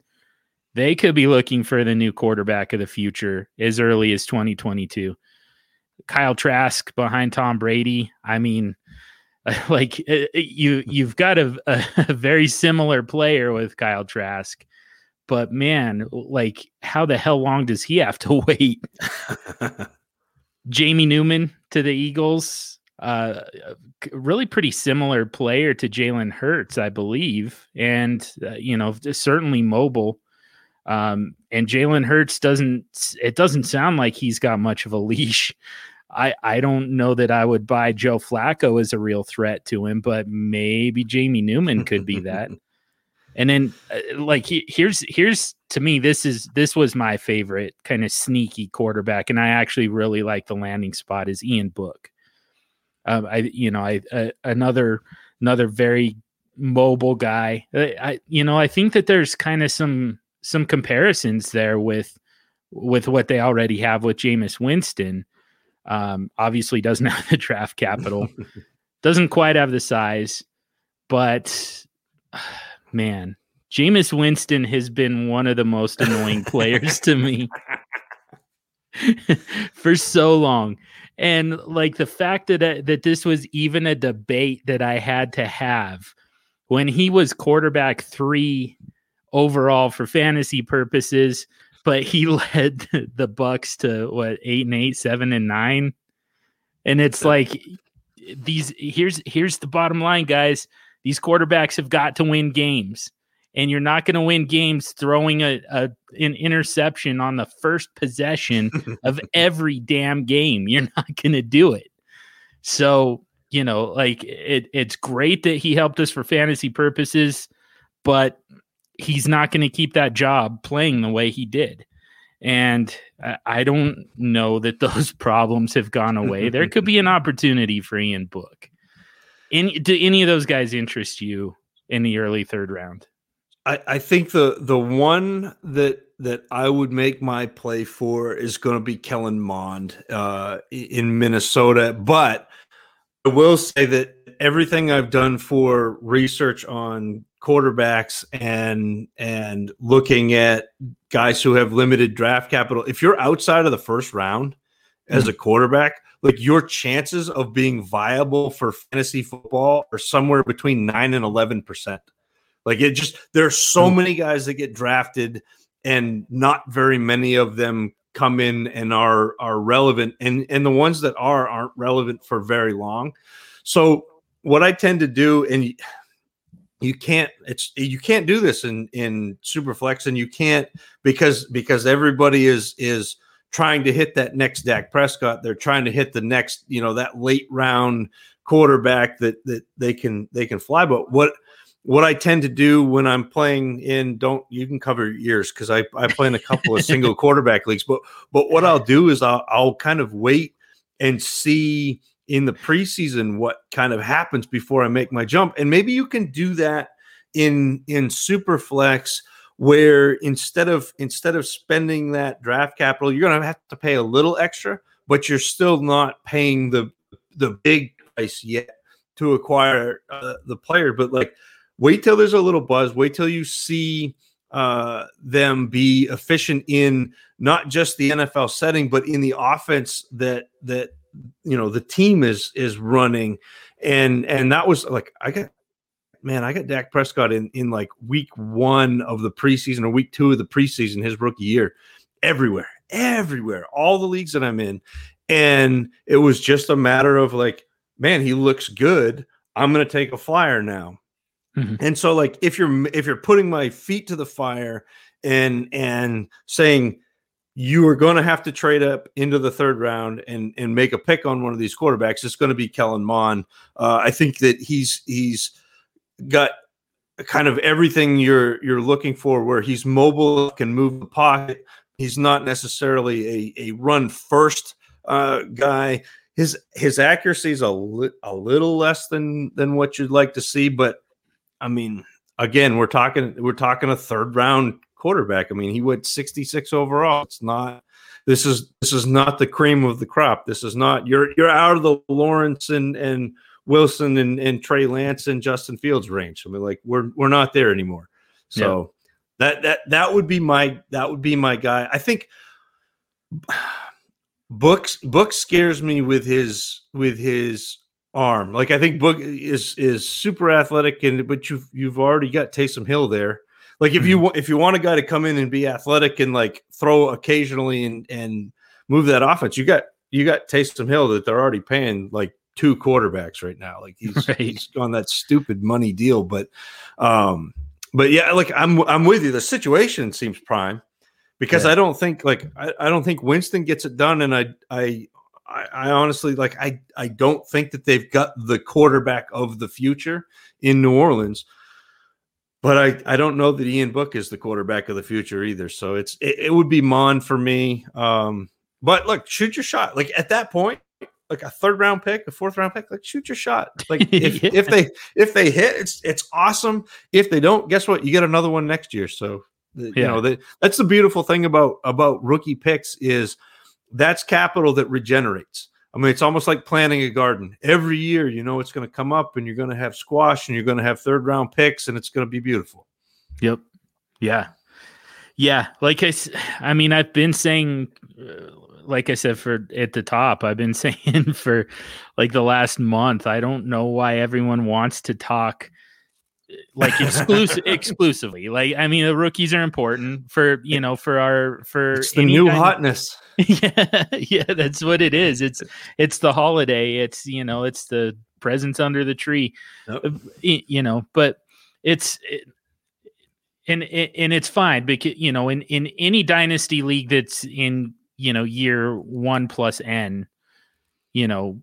They could be looking for the new quarterback of the future as early as 2022. Kyle Trask behind Tom Brady. I mean, [laughs] like uh, you you've got a, [laughs] a, very similar player with Kyle Trask, but man, like how the hell long does he have to [laughs] wait? Jamie Newman to the Eagles, uh, really pretty similar player to Jalen Hurts, I believe, and uh, you know certainly mobile. Um, and Jalen Hurts doesn't. It doesn't sound like he's got much of a leash. I I don't know that I would buy Joe Flacco as a real threat to him, but maybe Jamie Newman could be that. [laughs] and then uh, like he, here's here's to me this is this was my favorite kind of sneaky quarterback and I actually really like the landing spot is Ian Book. Um, I you know I uh, another another very mobile guy. I, I you know I think that there's kind of some some comparisons there with with what they already have with Jameis Winston. Um, obviously doesn't [laughs] have the draft capital, [laughs] doesn't quite have the size, but [sighs] man, Jameis Winston has been one of the most annoying [laughs] players to me for so long. And like the fact that uh, that this was even a debate that I had to have when he was quarterback 3 overall for fantasy purposes, but he [laughs] led the Bucs to what 8 and 8, 7 and 9. And it's like these here's here's the bottom line guys. These quarterbacks have got to win games and you're not going to win games throwing a, a, an interception on the first possession [laughs] of every damn game. You're [laughs] not going to do it. So, you know, like it, it's great that he helped us for fantasy purposes, but he's not going to keep that job playing the way he did. And I, I don't know that [laughs] those problems have gone away. there could be an [laughs] opportunity for Ian Book. Any, do any of those guys interest you in the early third round? I, I think the the one that that I would make my play for is going to be Kellen Mond uh, in Minnesota. But I will say that everything I've done for research on quarterbacks and and looking at guys who have limited draft capital, if you're outside of the first round as mm-hmm. a quarterback, like your chances of being viable for fantasy football are somewhere between nine and eleven percent. Like it just there are so mm. many guys that get drafted and not very many of them come in and are are relevant and and the ones that are aren't relevant for very long. So what I tend to do and you can't it's you can't do this in in superflex and you can't because because everybody is is trying to hit that next Dak Prescott. They're trying to hit the next you know that late round quarterback that that they can they can fly. But what what I tend to do when I'm playing in don't you can cover your ears because I, I play in a couple of single [laughs] quarterback leagues, but but what I'll do is I'll, I'll kind of wait and see in the preseason what kind of happens before I make my jump. And maybe you can do that in in Superflex where instead of instead of spending that draft capital, you're gonna have to pay a little extra, but you're still not paying the the big price yet to acquire uh, the player. But like wait till there's a little buzz. Wait till you see uh, them be efficient in not just the NFL setting, but in the offense that that you know the team is is running. And and that was like I got man, I got Dak Prescott in in like week one of the preseason or week two of the preseason, his rookie year, everywhere, everywhere, all the leagues that I'm in. And it was just a matter of like, man, he looks good. I'm going to take a flyer now. Mm-hmm. And so like if you're if you're putting my feet to the fire and and saying you are going to have to trade up into the third round and and make a pick on one of these quarterbacks, it's going to be Kellen Mond. Uh, I think that he's he's got kind of everything you're you're looking for where he's mobile, can move the pocket. He's not necessarily a, a run first uh, guy. His his accuracy is a, li- a little less than than what you'd like to see, but I mean, again, we're talking we're talking a third round quarterback. I mean, he went 66 overall. It's not this is this is not the cream of the crop. This is not you're you're out of the Lawrence and and Wilson and, and Trey Lance and Justin Fields range. I mean, like we're we're not there anymore. So yeah. that that that would be my that would be my guy. I think books book scares me with his with his arm. Like I think Book is is super athletic, and but you've you've already got Taysom Hill there. Like if you mm-hmm. if you want a guy to come in and be athletic and like throw occasionally and and move that offense, you got you got Taysom Hill that they're already paying like two quarterbacks right now. Like he's, [laughs] right. he's on that stupid money deal, but um, but yeah, like I'm I'm with you. The situation seems prime because yeah. I don't think like I, I don't think Winston gets it done, and I I I, I honestly like I I don't think that they've got the quarterback of the future in New Orleans. But I, I don't know that Ian Book is the quarterback of the future either. So it's it, it would be Mond for me. Um, but look, shoot your shot. Like at that point, like a third round pick, a fourth round pick, like shoot your shot. Like [laughs] if, Yeah. if they if they hit, it's it's awesome. If they don't, guess what? You get another one next year. So you Yeah. know that that's the beautiful thing about about rookie picks is that's capital that regenerates. I mean, it's almost like planting a garden. Every year, you know, it's going to come up, and you're going to have squash, and you're going to have third round picks, and it's going to be beautiful. Yep. Yeah. Yeah. Like I, I mean, I've been saying, uh, like I said, for at the top, I've been [laughs] saying for like the last month. I don't know why everyone wants to talk uh, like exclusive [laughs] exclusively. Like, I mean, the rookies are important for you know for our for It's the new hotness. [laughs] yeah, yeah, that's what it is. It's it's the holiday. It's you know, it's the presents under the tree. Yep. Uh, You know, but it's it, and and and it's fine because you know, in in any dynasty league that's in you know year one plus n, you know,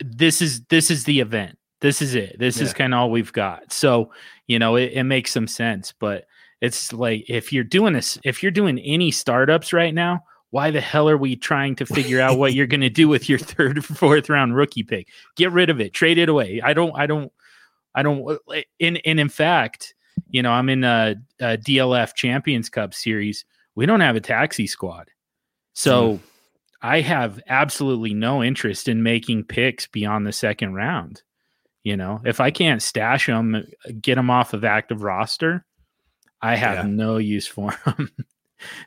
this is this is the event. This is it. This is kind of all we've got. So you know, it, it makes some sense, but. It's like if you're doing this, if you're doing any startups right now, why the hell are we trying to figure out what you're going to do with your third or fourth round rookie pick? Get rid of it, trade it away. I don't, I don't, I don't. Uh, in and in fact, you know, I'm in a, a DLF Champions Cup series. We don't have a taxi squad, so hmm. I have absolutely no interest in making picks beyond the second round. You know, if I can't stash them, uh, get them off of active roster, I have Yeah. no use for them. [laughs]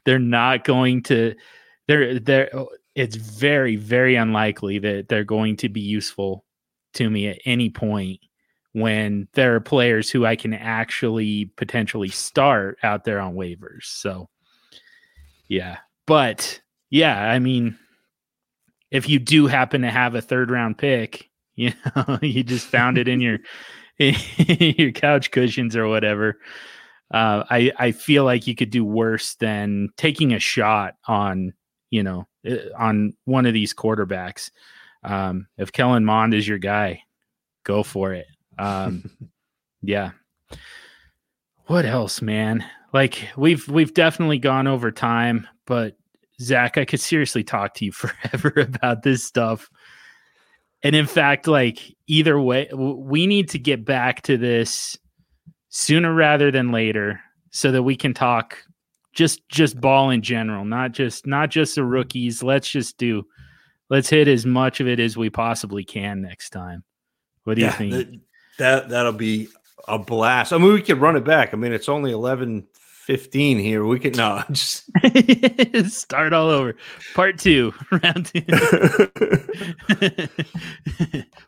they're not going to. They're they're. It's very very unlikely that they're going to be useful to me at any point when there are players who I can actually potentially start out there on waivers. So, yeah, but yeah, I mean, if you do happen to have a third round pick, [laughs] you know, you just found it in your [laughs] in your couch cushions or whatever. Uh, I I feel like you could do worse than taking a shot on you know uh, on one of these quarterbacks. Um, if Kellen Mond is your guy, go for it. Um, [laughs] yeah. What else, man? Like we've we've definitely gone over time, but Zach, I could seriously talk to you [laughs] forever about this stuff. And in fact, like either way, we need to get back to this sooner rather than later, so that we can talk just just ball in general, not just not just the rookies. Let's just do let's hit as much of it as we possibly can next time. What do you think? that, that that'll be a blast. I mean, we could run it back. I mean, it's only eleven fifteen here. We could no [laughs] just [laughs] Start all over. Part two, [laughs] round two.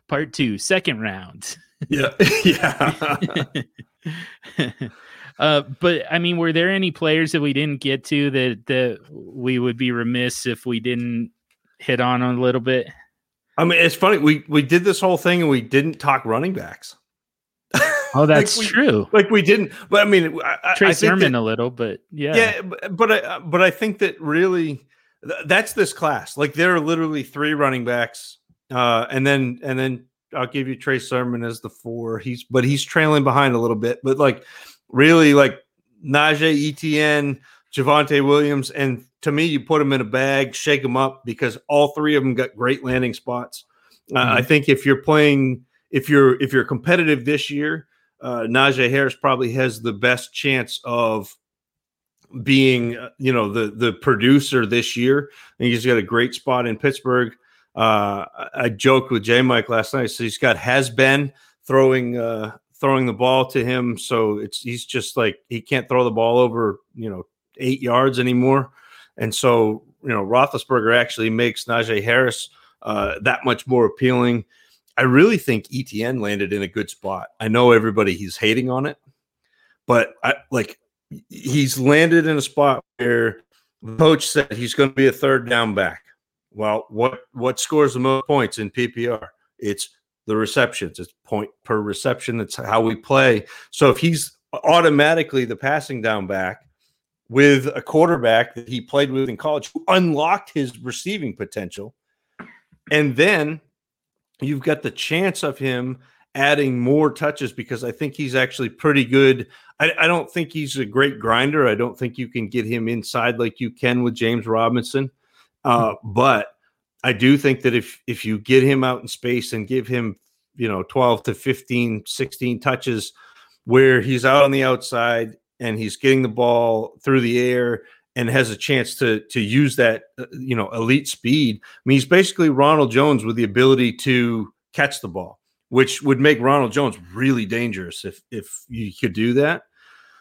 Part two, second round. yeah yeah. [laughs] uh, but I mean, were there any players that we didn't get to that that we would be remiss if we didn't hit on a little bit? I mean, it's funny. We we did this whole thing and we didn't talk running backs. Oh, [laughs] that's we- true. Like we didn't. But I mean, I, I- Trey I Sermon that- a little, but yeah, yeah, but but I, but I think that really th- that's this class. Like there are literally three running backs, uh, and then and then I'll give you Trey Sermon as the four. He's but he's trailing behind a little bit. But like really, like Najee ETN, Javonte Williams, and to me, you put them in a bag, shake them up because all three of them got great landing spots. Uh, I think if you're playing, if you're if you're competitive this year, uh, Najee Harris probably has the best chance of being, uh, you know, the the producer this year. And he's got a great spot in Pittsburgh. Uh, I, joked with J Mike last night. So he's got has been throwing uh, throwing the ball to him. So it's he's just like he can't throw the ball over, you know, eight yards anymore. And so you know, Roethlisberger actually makes Najee Harris uh, that much more appealing. I really think ETN landed in a good spot. I know everybody he's hating on it, but I like he's landed in a spot where the coach said he's going to be a third down back. Well, what what scores the most points in PPR? It's the receptions. It's point per reception. That's how we play. So if he's automatically the passing down back with a quarterback that he played with in college who unlocked his receiving potential, and then you've got the chance of him adding more touches because I think he's actually pretty good. I, I, don't think he's a great grinder. I don't think you can get him inside like you can with James Robinson. Uh. But I do think that if if you get him out in space and give him, you know, 12 to 15, 16 touches where he's out on the outside and he's getting the ball through the air and has a chance to to use that uh, you know elite speed. I mean, he's basically Ronald Jones with the ability to catch the ball, which would make Ronald Jones really dangerous if if you could do that.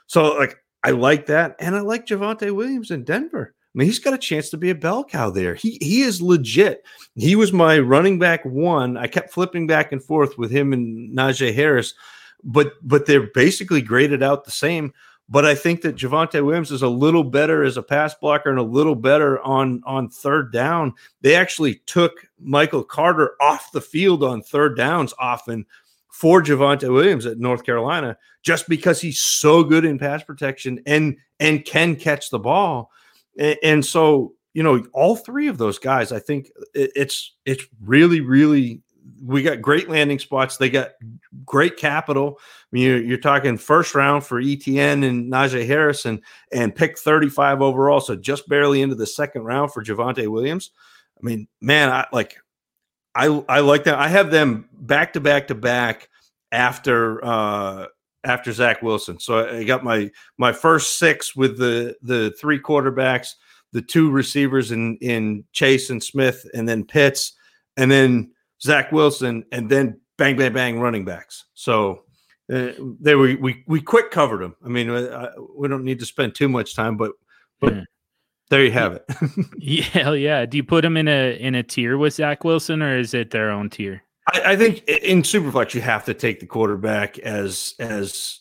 So like I like that, and I like Javonte Williams in Denver. I mean, he's got a chance to be a bell cow there. He he is legit. He was my running back one. I kept flipping back and forth with him and Najee Harris, but but they're basically graded out the same. But I think that Javonte Williams is a little better as a pass blocker and a little better on on third down. They actually took Michael Carter off the field on third downs often for Javonte Williams at North Carolina just because he's so good in pass protection and and can catch the ball. And, so, you know, all three of those guys, I think it's it's really really we got great landing spots. They got great capital. I mean, you're, you're talking first round for ETN and Najee Harris and, pick 35 overall. So just barely into the second round for Javonte Williams. I mean, man, I like, I, I like that. I have them back to back to back after, uh, after Zach Wilson. So I got my, my first six with the, the three quarterbacks, the two receivers in, in Chase and Smith, and then Pitts. And then Zach Wilson, and then bang, bang, bang, running backs. So uh, they were we we quick covered them. I mean, uh, we don't need to spend too much time, but but yeah. there you have it. [laughs] yeah, yeah. Do you put them in a in a tier with Zach Wilson, or is it their own tier? I, I think in Superflex you have to take the quarterback as as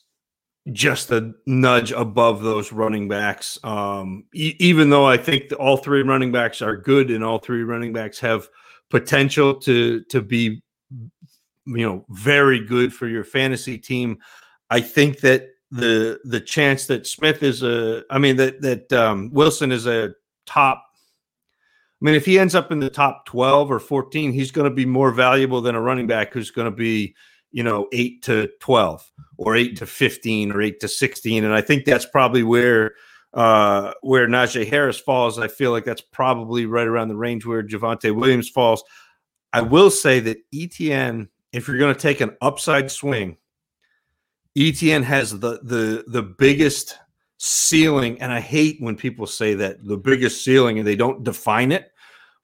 just a nudge above those running backs. Um, e- even though I think all three running backs are good and all three running backs have potential to to be you know very good for your fantasy team. I think that the the chance that Smith is a I mean that that um, Wilson is a top mean if he ends up in the top 12 or 14 he's going to be more valuable than a running back who's going to be you know 8 to 12 or 8 to 15 or 8 to 16 and I think that's probably where uh, where Najee Harris falls, I feel like that's probably right around the range where Javonte Williams falls. I will say that ETN, if you're going to take an upside swing, ETN has the the the biggest ceiling, and I hate when people say that the biggest ceiling and they don't define it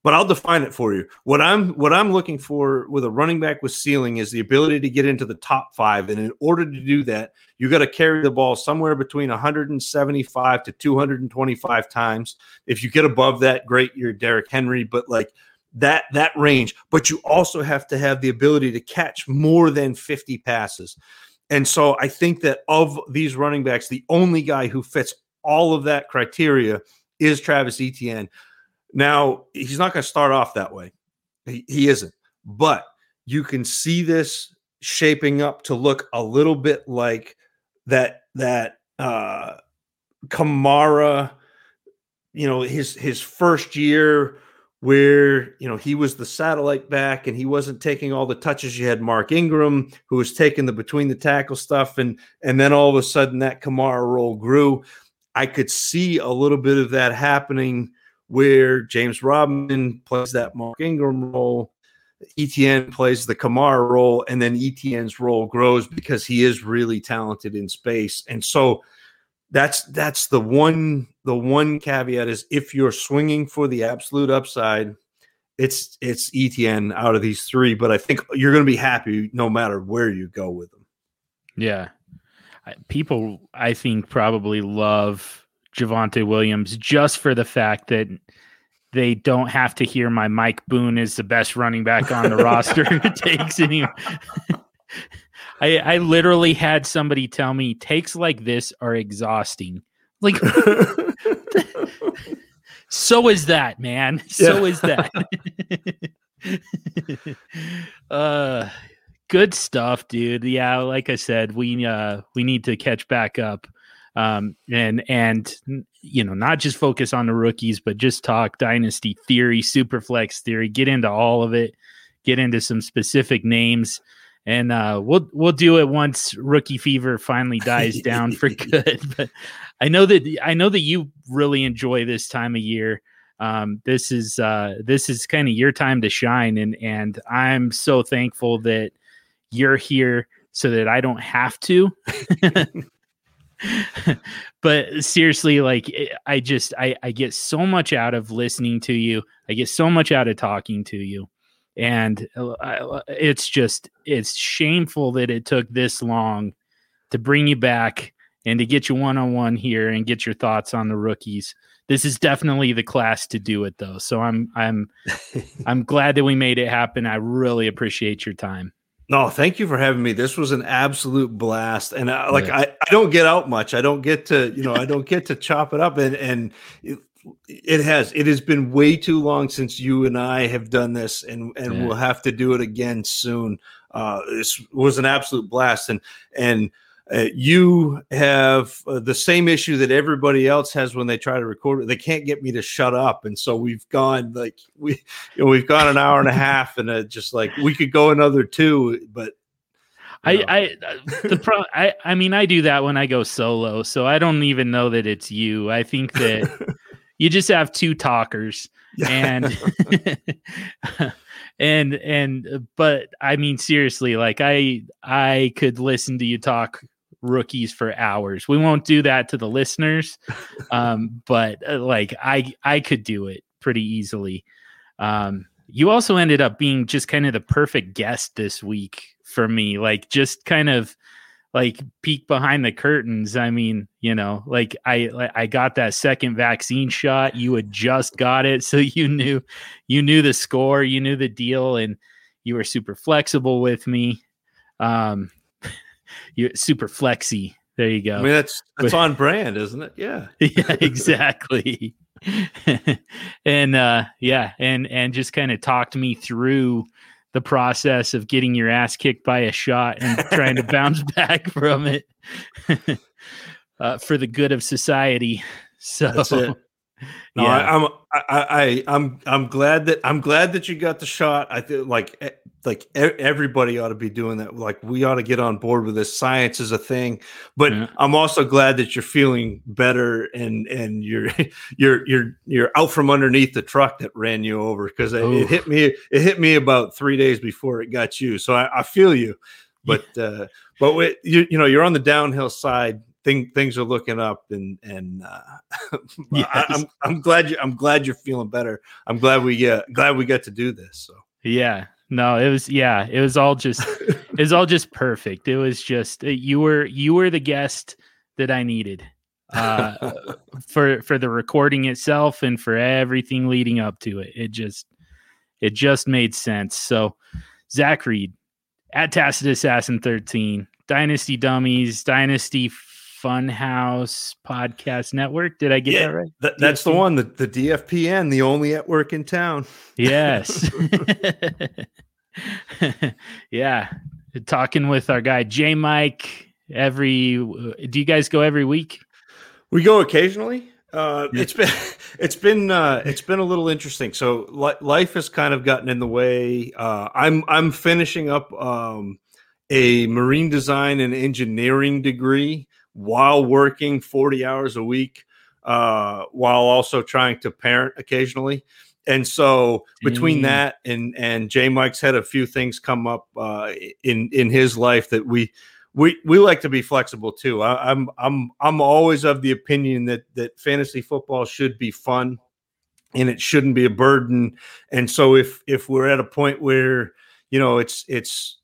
but I'll define it for you. What I'm what I'm looking for with a running back with ceiling is the ability to get into the top five, and in order to do that, you got to carry the ball somewhere between 175 to 225 times. If you get above that, great, you're Derrick Henry, but like that that range. But you also have to have the ability to catch more than 50 passes. And so I think that of these running backs, the only guy who fits all of that criteria is Travis Etienne. Now, he's not going to start off that way. He, he isn't. But you can see this shaping up to look a little bit like that that uh Kamara, you know, his his first year where you know he was the satellite back and he wasn't taking all the touches. You had Mark Ingram who was taking the between the tackle stuff, and and then all of a sudden that Kamara role grew. I could see a little bit of that happening where James Robinson plays that Mark Ingram role, ETN plays the Kamara role, and then ETN's role grows because he is really talented in space. And so that's that's the one the one caveat is if you're swinging for the absolute upside, it's it's ETN out of these three. But I think you're going to be happy no matter where you go with them. Yeah, people I think probably love Javonte Williams just for the fact that they don't have to hear my Mike Boone is the best running back on the [laughs] roster takes any. [laughs] I, I literally had somebody tell me takes like this are exhausting. Like, [laughs] so is that, man. So yeah. is that. uh, good stuff, dude. Yeah, like I said, we uh we need to catch back up um, and and you know not just focus on the rookies, but just talk dynasty theory, super flex theory, get into all of it, get into some specific names, and uh, we'll we'll do it once rookie fever finally dies down for [laughs] good. [laughs] But I know that I know that you really enjoy this time of year. Um, this is uh, this is kind of your time to shine, and and I'm so thankful that you're here so that I don't have to. [laughs] [laughs] but seriously, like I just I I get so much out of listening to you. I get so much out of talking to you, and uh, I- it's just it's shameful that it took this long to bring you back and to get you one on one here and get your thoughts on the rookies. This is definitely the class to do it though. So I'm I'm [laughs] I'm glad that we made it happen. I really appreciate your time. No, thank you for having me. This was an absolute blast, and I, like Yeah. I, I don't get out much. I don't get to, you know, I don't get to chop it up, and and it, it has it has been way too long since you and I have done this, and and Yeah. we'll have to do it again soon. Uh, this was an absolute blast, and and uh, you have uh, the same issue that everybody else has when they try to record. They can't get me to shut up, and so we've gone like [laughs] we you know, we've gone an hour and a half, and uh, just like we could go another two, but I. I, the pro, I, I mean, I do that when I go solo, so I don't even know that it's you. I think that [laughs] you just have two talkers, and [laughs] and and, but I mean, seriously, like I, I could listen to you talk rookies for hours. We won't do that to the listeners, [laughs] um, but uh, like I, I could do it pretty easily. Um, you also ended up being just kind of the perfect guest this week for me like just kind of like peek behind the curtains i mean you know like i i got that second vaccine shot you had just got it [laughs] so you knew you knew the score you knew the deal and you were super flexible with me um you super flexy there you go I mean that's that's on brand, isn't it? Yeah. [laughs] yeah exactly [laughs] and uh yeah and and just kind of talked me through the process of getting your ass kicked by a shot and trying to bounce [laughs] back from it uh, for the good of society so. No, yeah I, I'm I, I I'm I'm glad that I'm glad that you got the shot. I think like eh, like everybody ought to be doing that. Like we ought to get on board with this. Science is a thing, but Yeah. I'm also glad that you're feeling better and and you're [laughs] you're you're you're out from underneath the truck that ran you over because it, it hit me it hit me about three days before it got you. So I, I feel you, but uh, but you you know you're on the downhill side. Thing, things are looking up, and and uh, [laughs] I, Yes. I'm I'm glad you I'm glad you're feeling better. I'm glad we uh, glad we got to do this. So Yeah. No, it was yeah, it was all just [laughs] it was all just perfect. It was just uh, you were you were the guest that I needed uh [laughs] for for the recording itself and for everything leading up to it. It just it just made sense. So Zach Reed at Tacit Assassin 13, Dynasty Dummies, Dynasty Funhouse Podcast Network. Did I get Yeah. that right? that, that's the one, the, the DFPN, the only network in town. Yes. [laughs] [laughs] yeah. Talking with our guy J Mike every do you guys go every week? We go occasionally. Uh, It's been [laughs] it's been uh, it's been a little interesting. So li- life has kind of gotten in the way. Uh, I'm I'm finishing up um, a marine design and engineering degree while working 40 hours a week, uh, while also trying to parent occasionally. And so between Dang. that and and J Mike's had a few things come up uh, in in his life that we we we like to be flexible too. I, I'm I'm I'm always of the opinion that that fantasy football should be fun, and it shouldn't be a burden. And so if if we're at a point where you know it's it's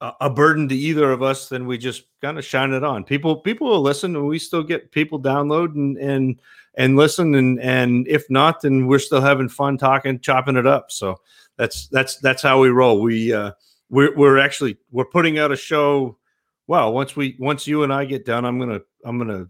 a, burden to either of us, then we just kind of shine it on. People people will listen, and we still get people download and and and listen. And and if not, then we're still having fun talking, chopping it up. So that's that's that's how we roll. We uh, we're we're actually we're putting out a show well once we once you and i get done i'm gonna i'm gonna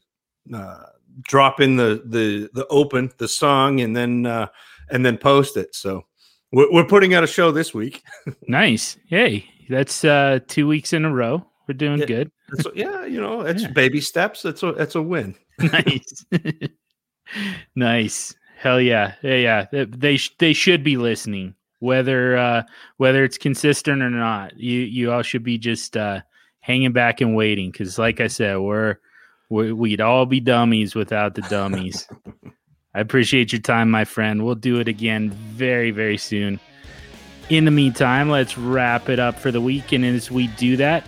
uh, drop in the the the open the song and then uh and then post it so we're putting out a show this week [laughs] Nice. Hey, that's uh two weeks in a row. We're doing Yeah. good. That's, yeah, you know, it's Yeah. baby steps. That's a that's a win. [laughs] [laughs] nice. [laughs] nice. Hell yeah. Yeah, yeah. They they, sh- they should be listening whether uh whether it's consistent or not. You you all should be just uh hanging back and waiting cuz like I said, we're we, we'd all be dummies without the dummies. I appreciate your time, my friend. We'll do it again very very soon. In the meantime, let's wrap it up for the week and as we do that,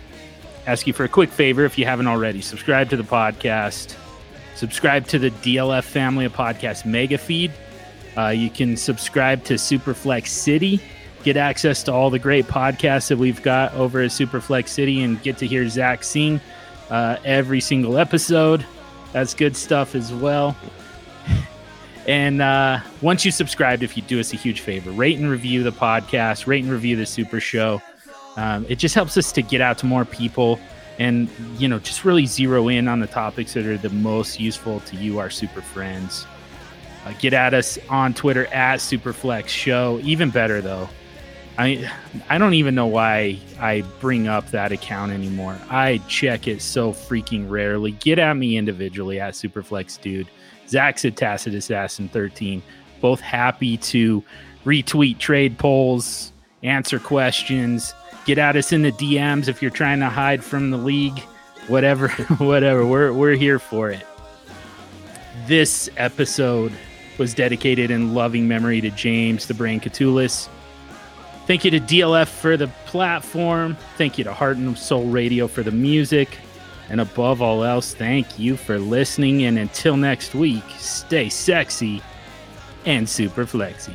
ask you for a quick favor if you haven't already. Subscribe to the podcast subscribe to the DLF family of podcast mega feed. Uh, you can subscribe to Superflex City, get access to all the great podcasts that we've got over at Superflex City, and get to hear Zach sing uh, every single episode. That's good stuff as well. [laughs] And uh, once you subscribed, if you do us a huge favor, rate and review the podcast, rate and review the Super Show. Um, it just helps us to get out to more people and you know just really zero in on the topics that are the most useful to you our super friends. Uh, get at us on twitter at superflex show. Even better though i i don't even know why i bring up that account anymore. I check it so freaking rarely. Get at me individually at superflex dude zach's at tacitus assassin 13 both happy to retweet trade polls answer questions get at us in the DMs if you're trying to hide from the league, whatever, [laughs] whatever. We're we're here for it. This episode was dedicated in loving memory to James the Brain Catullus. Thank you to DLF for the platform. Thank you to Heart and Soul Radio for the music. And above all else, thank you for listening. And until next week, stay sexy and super flexy.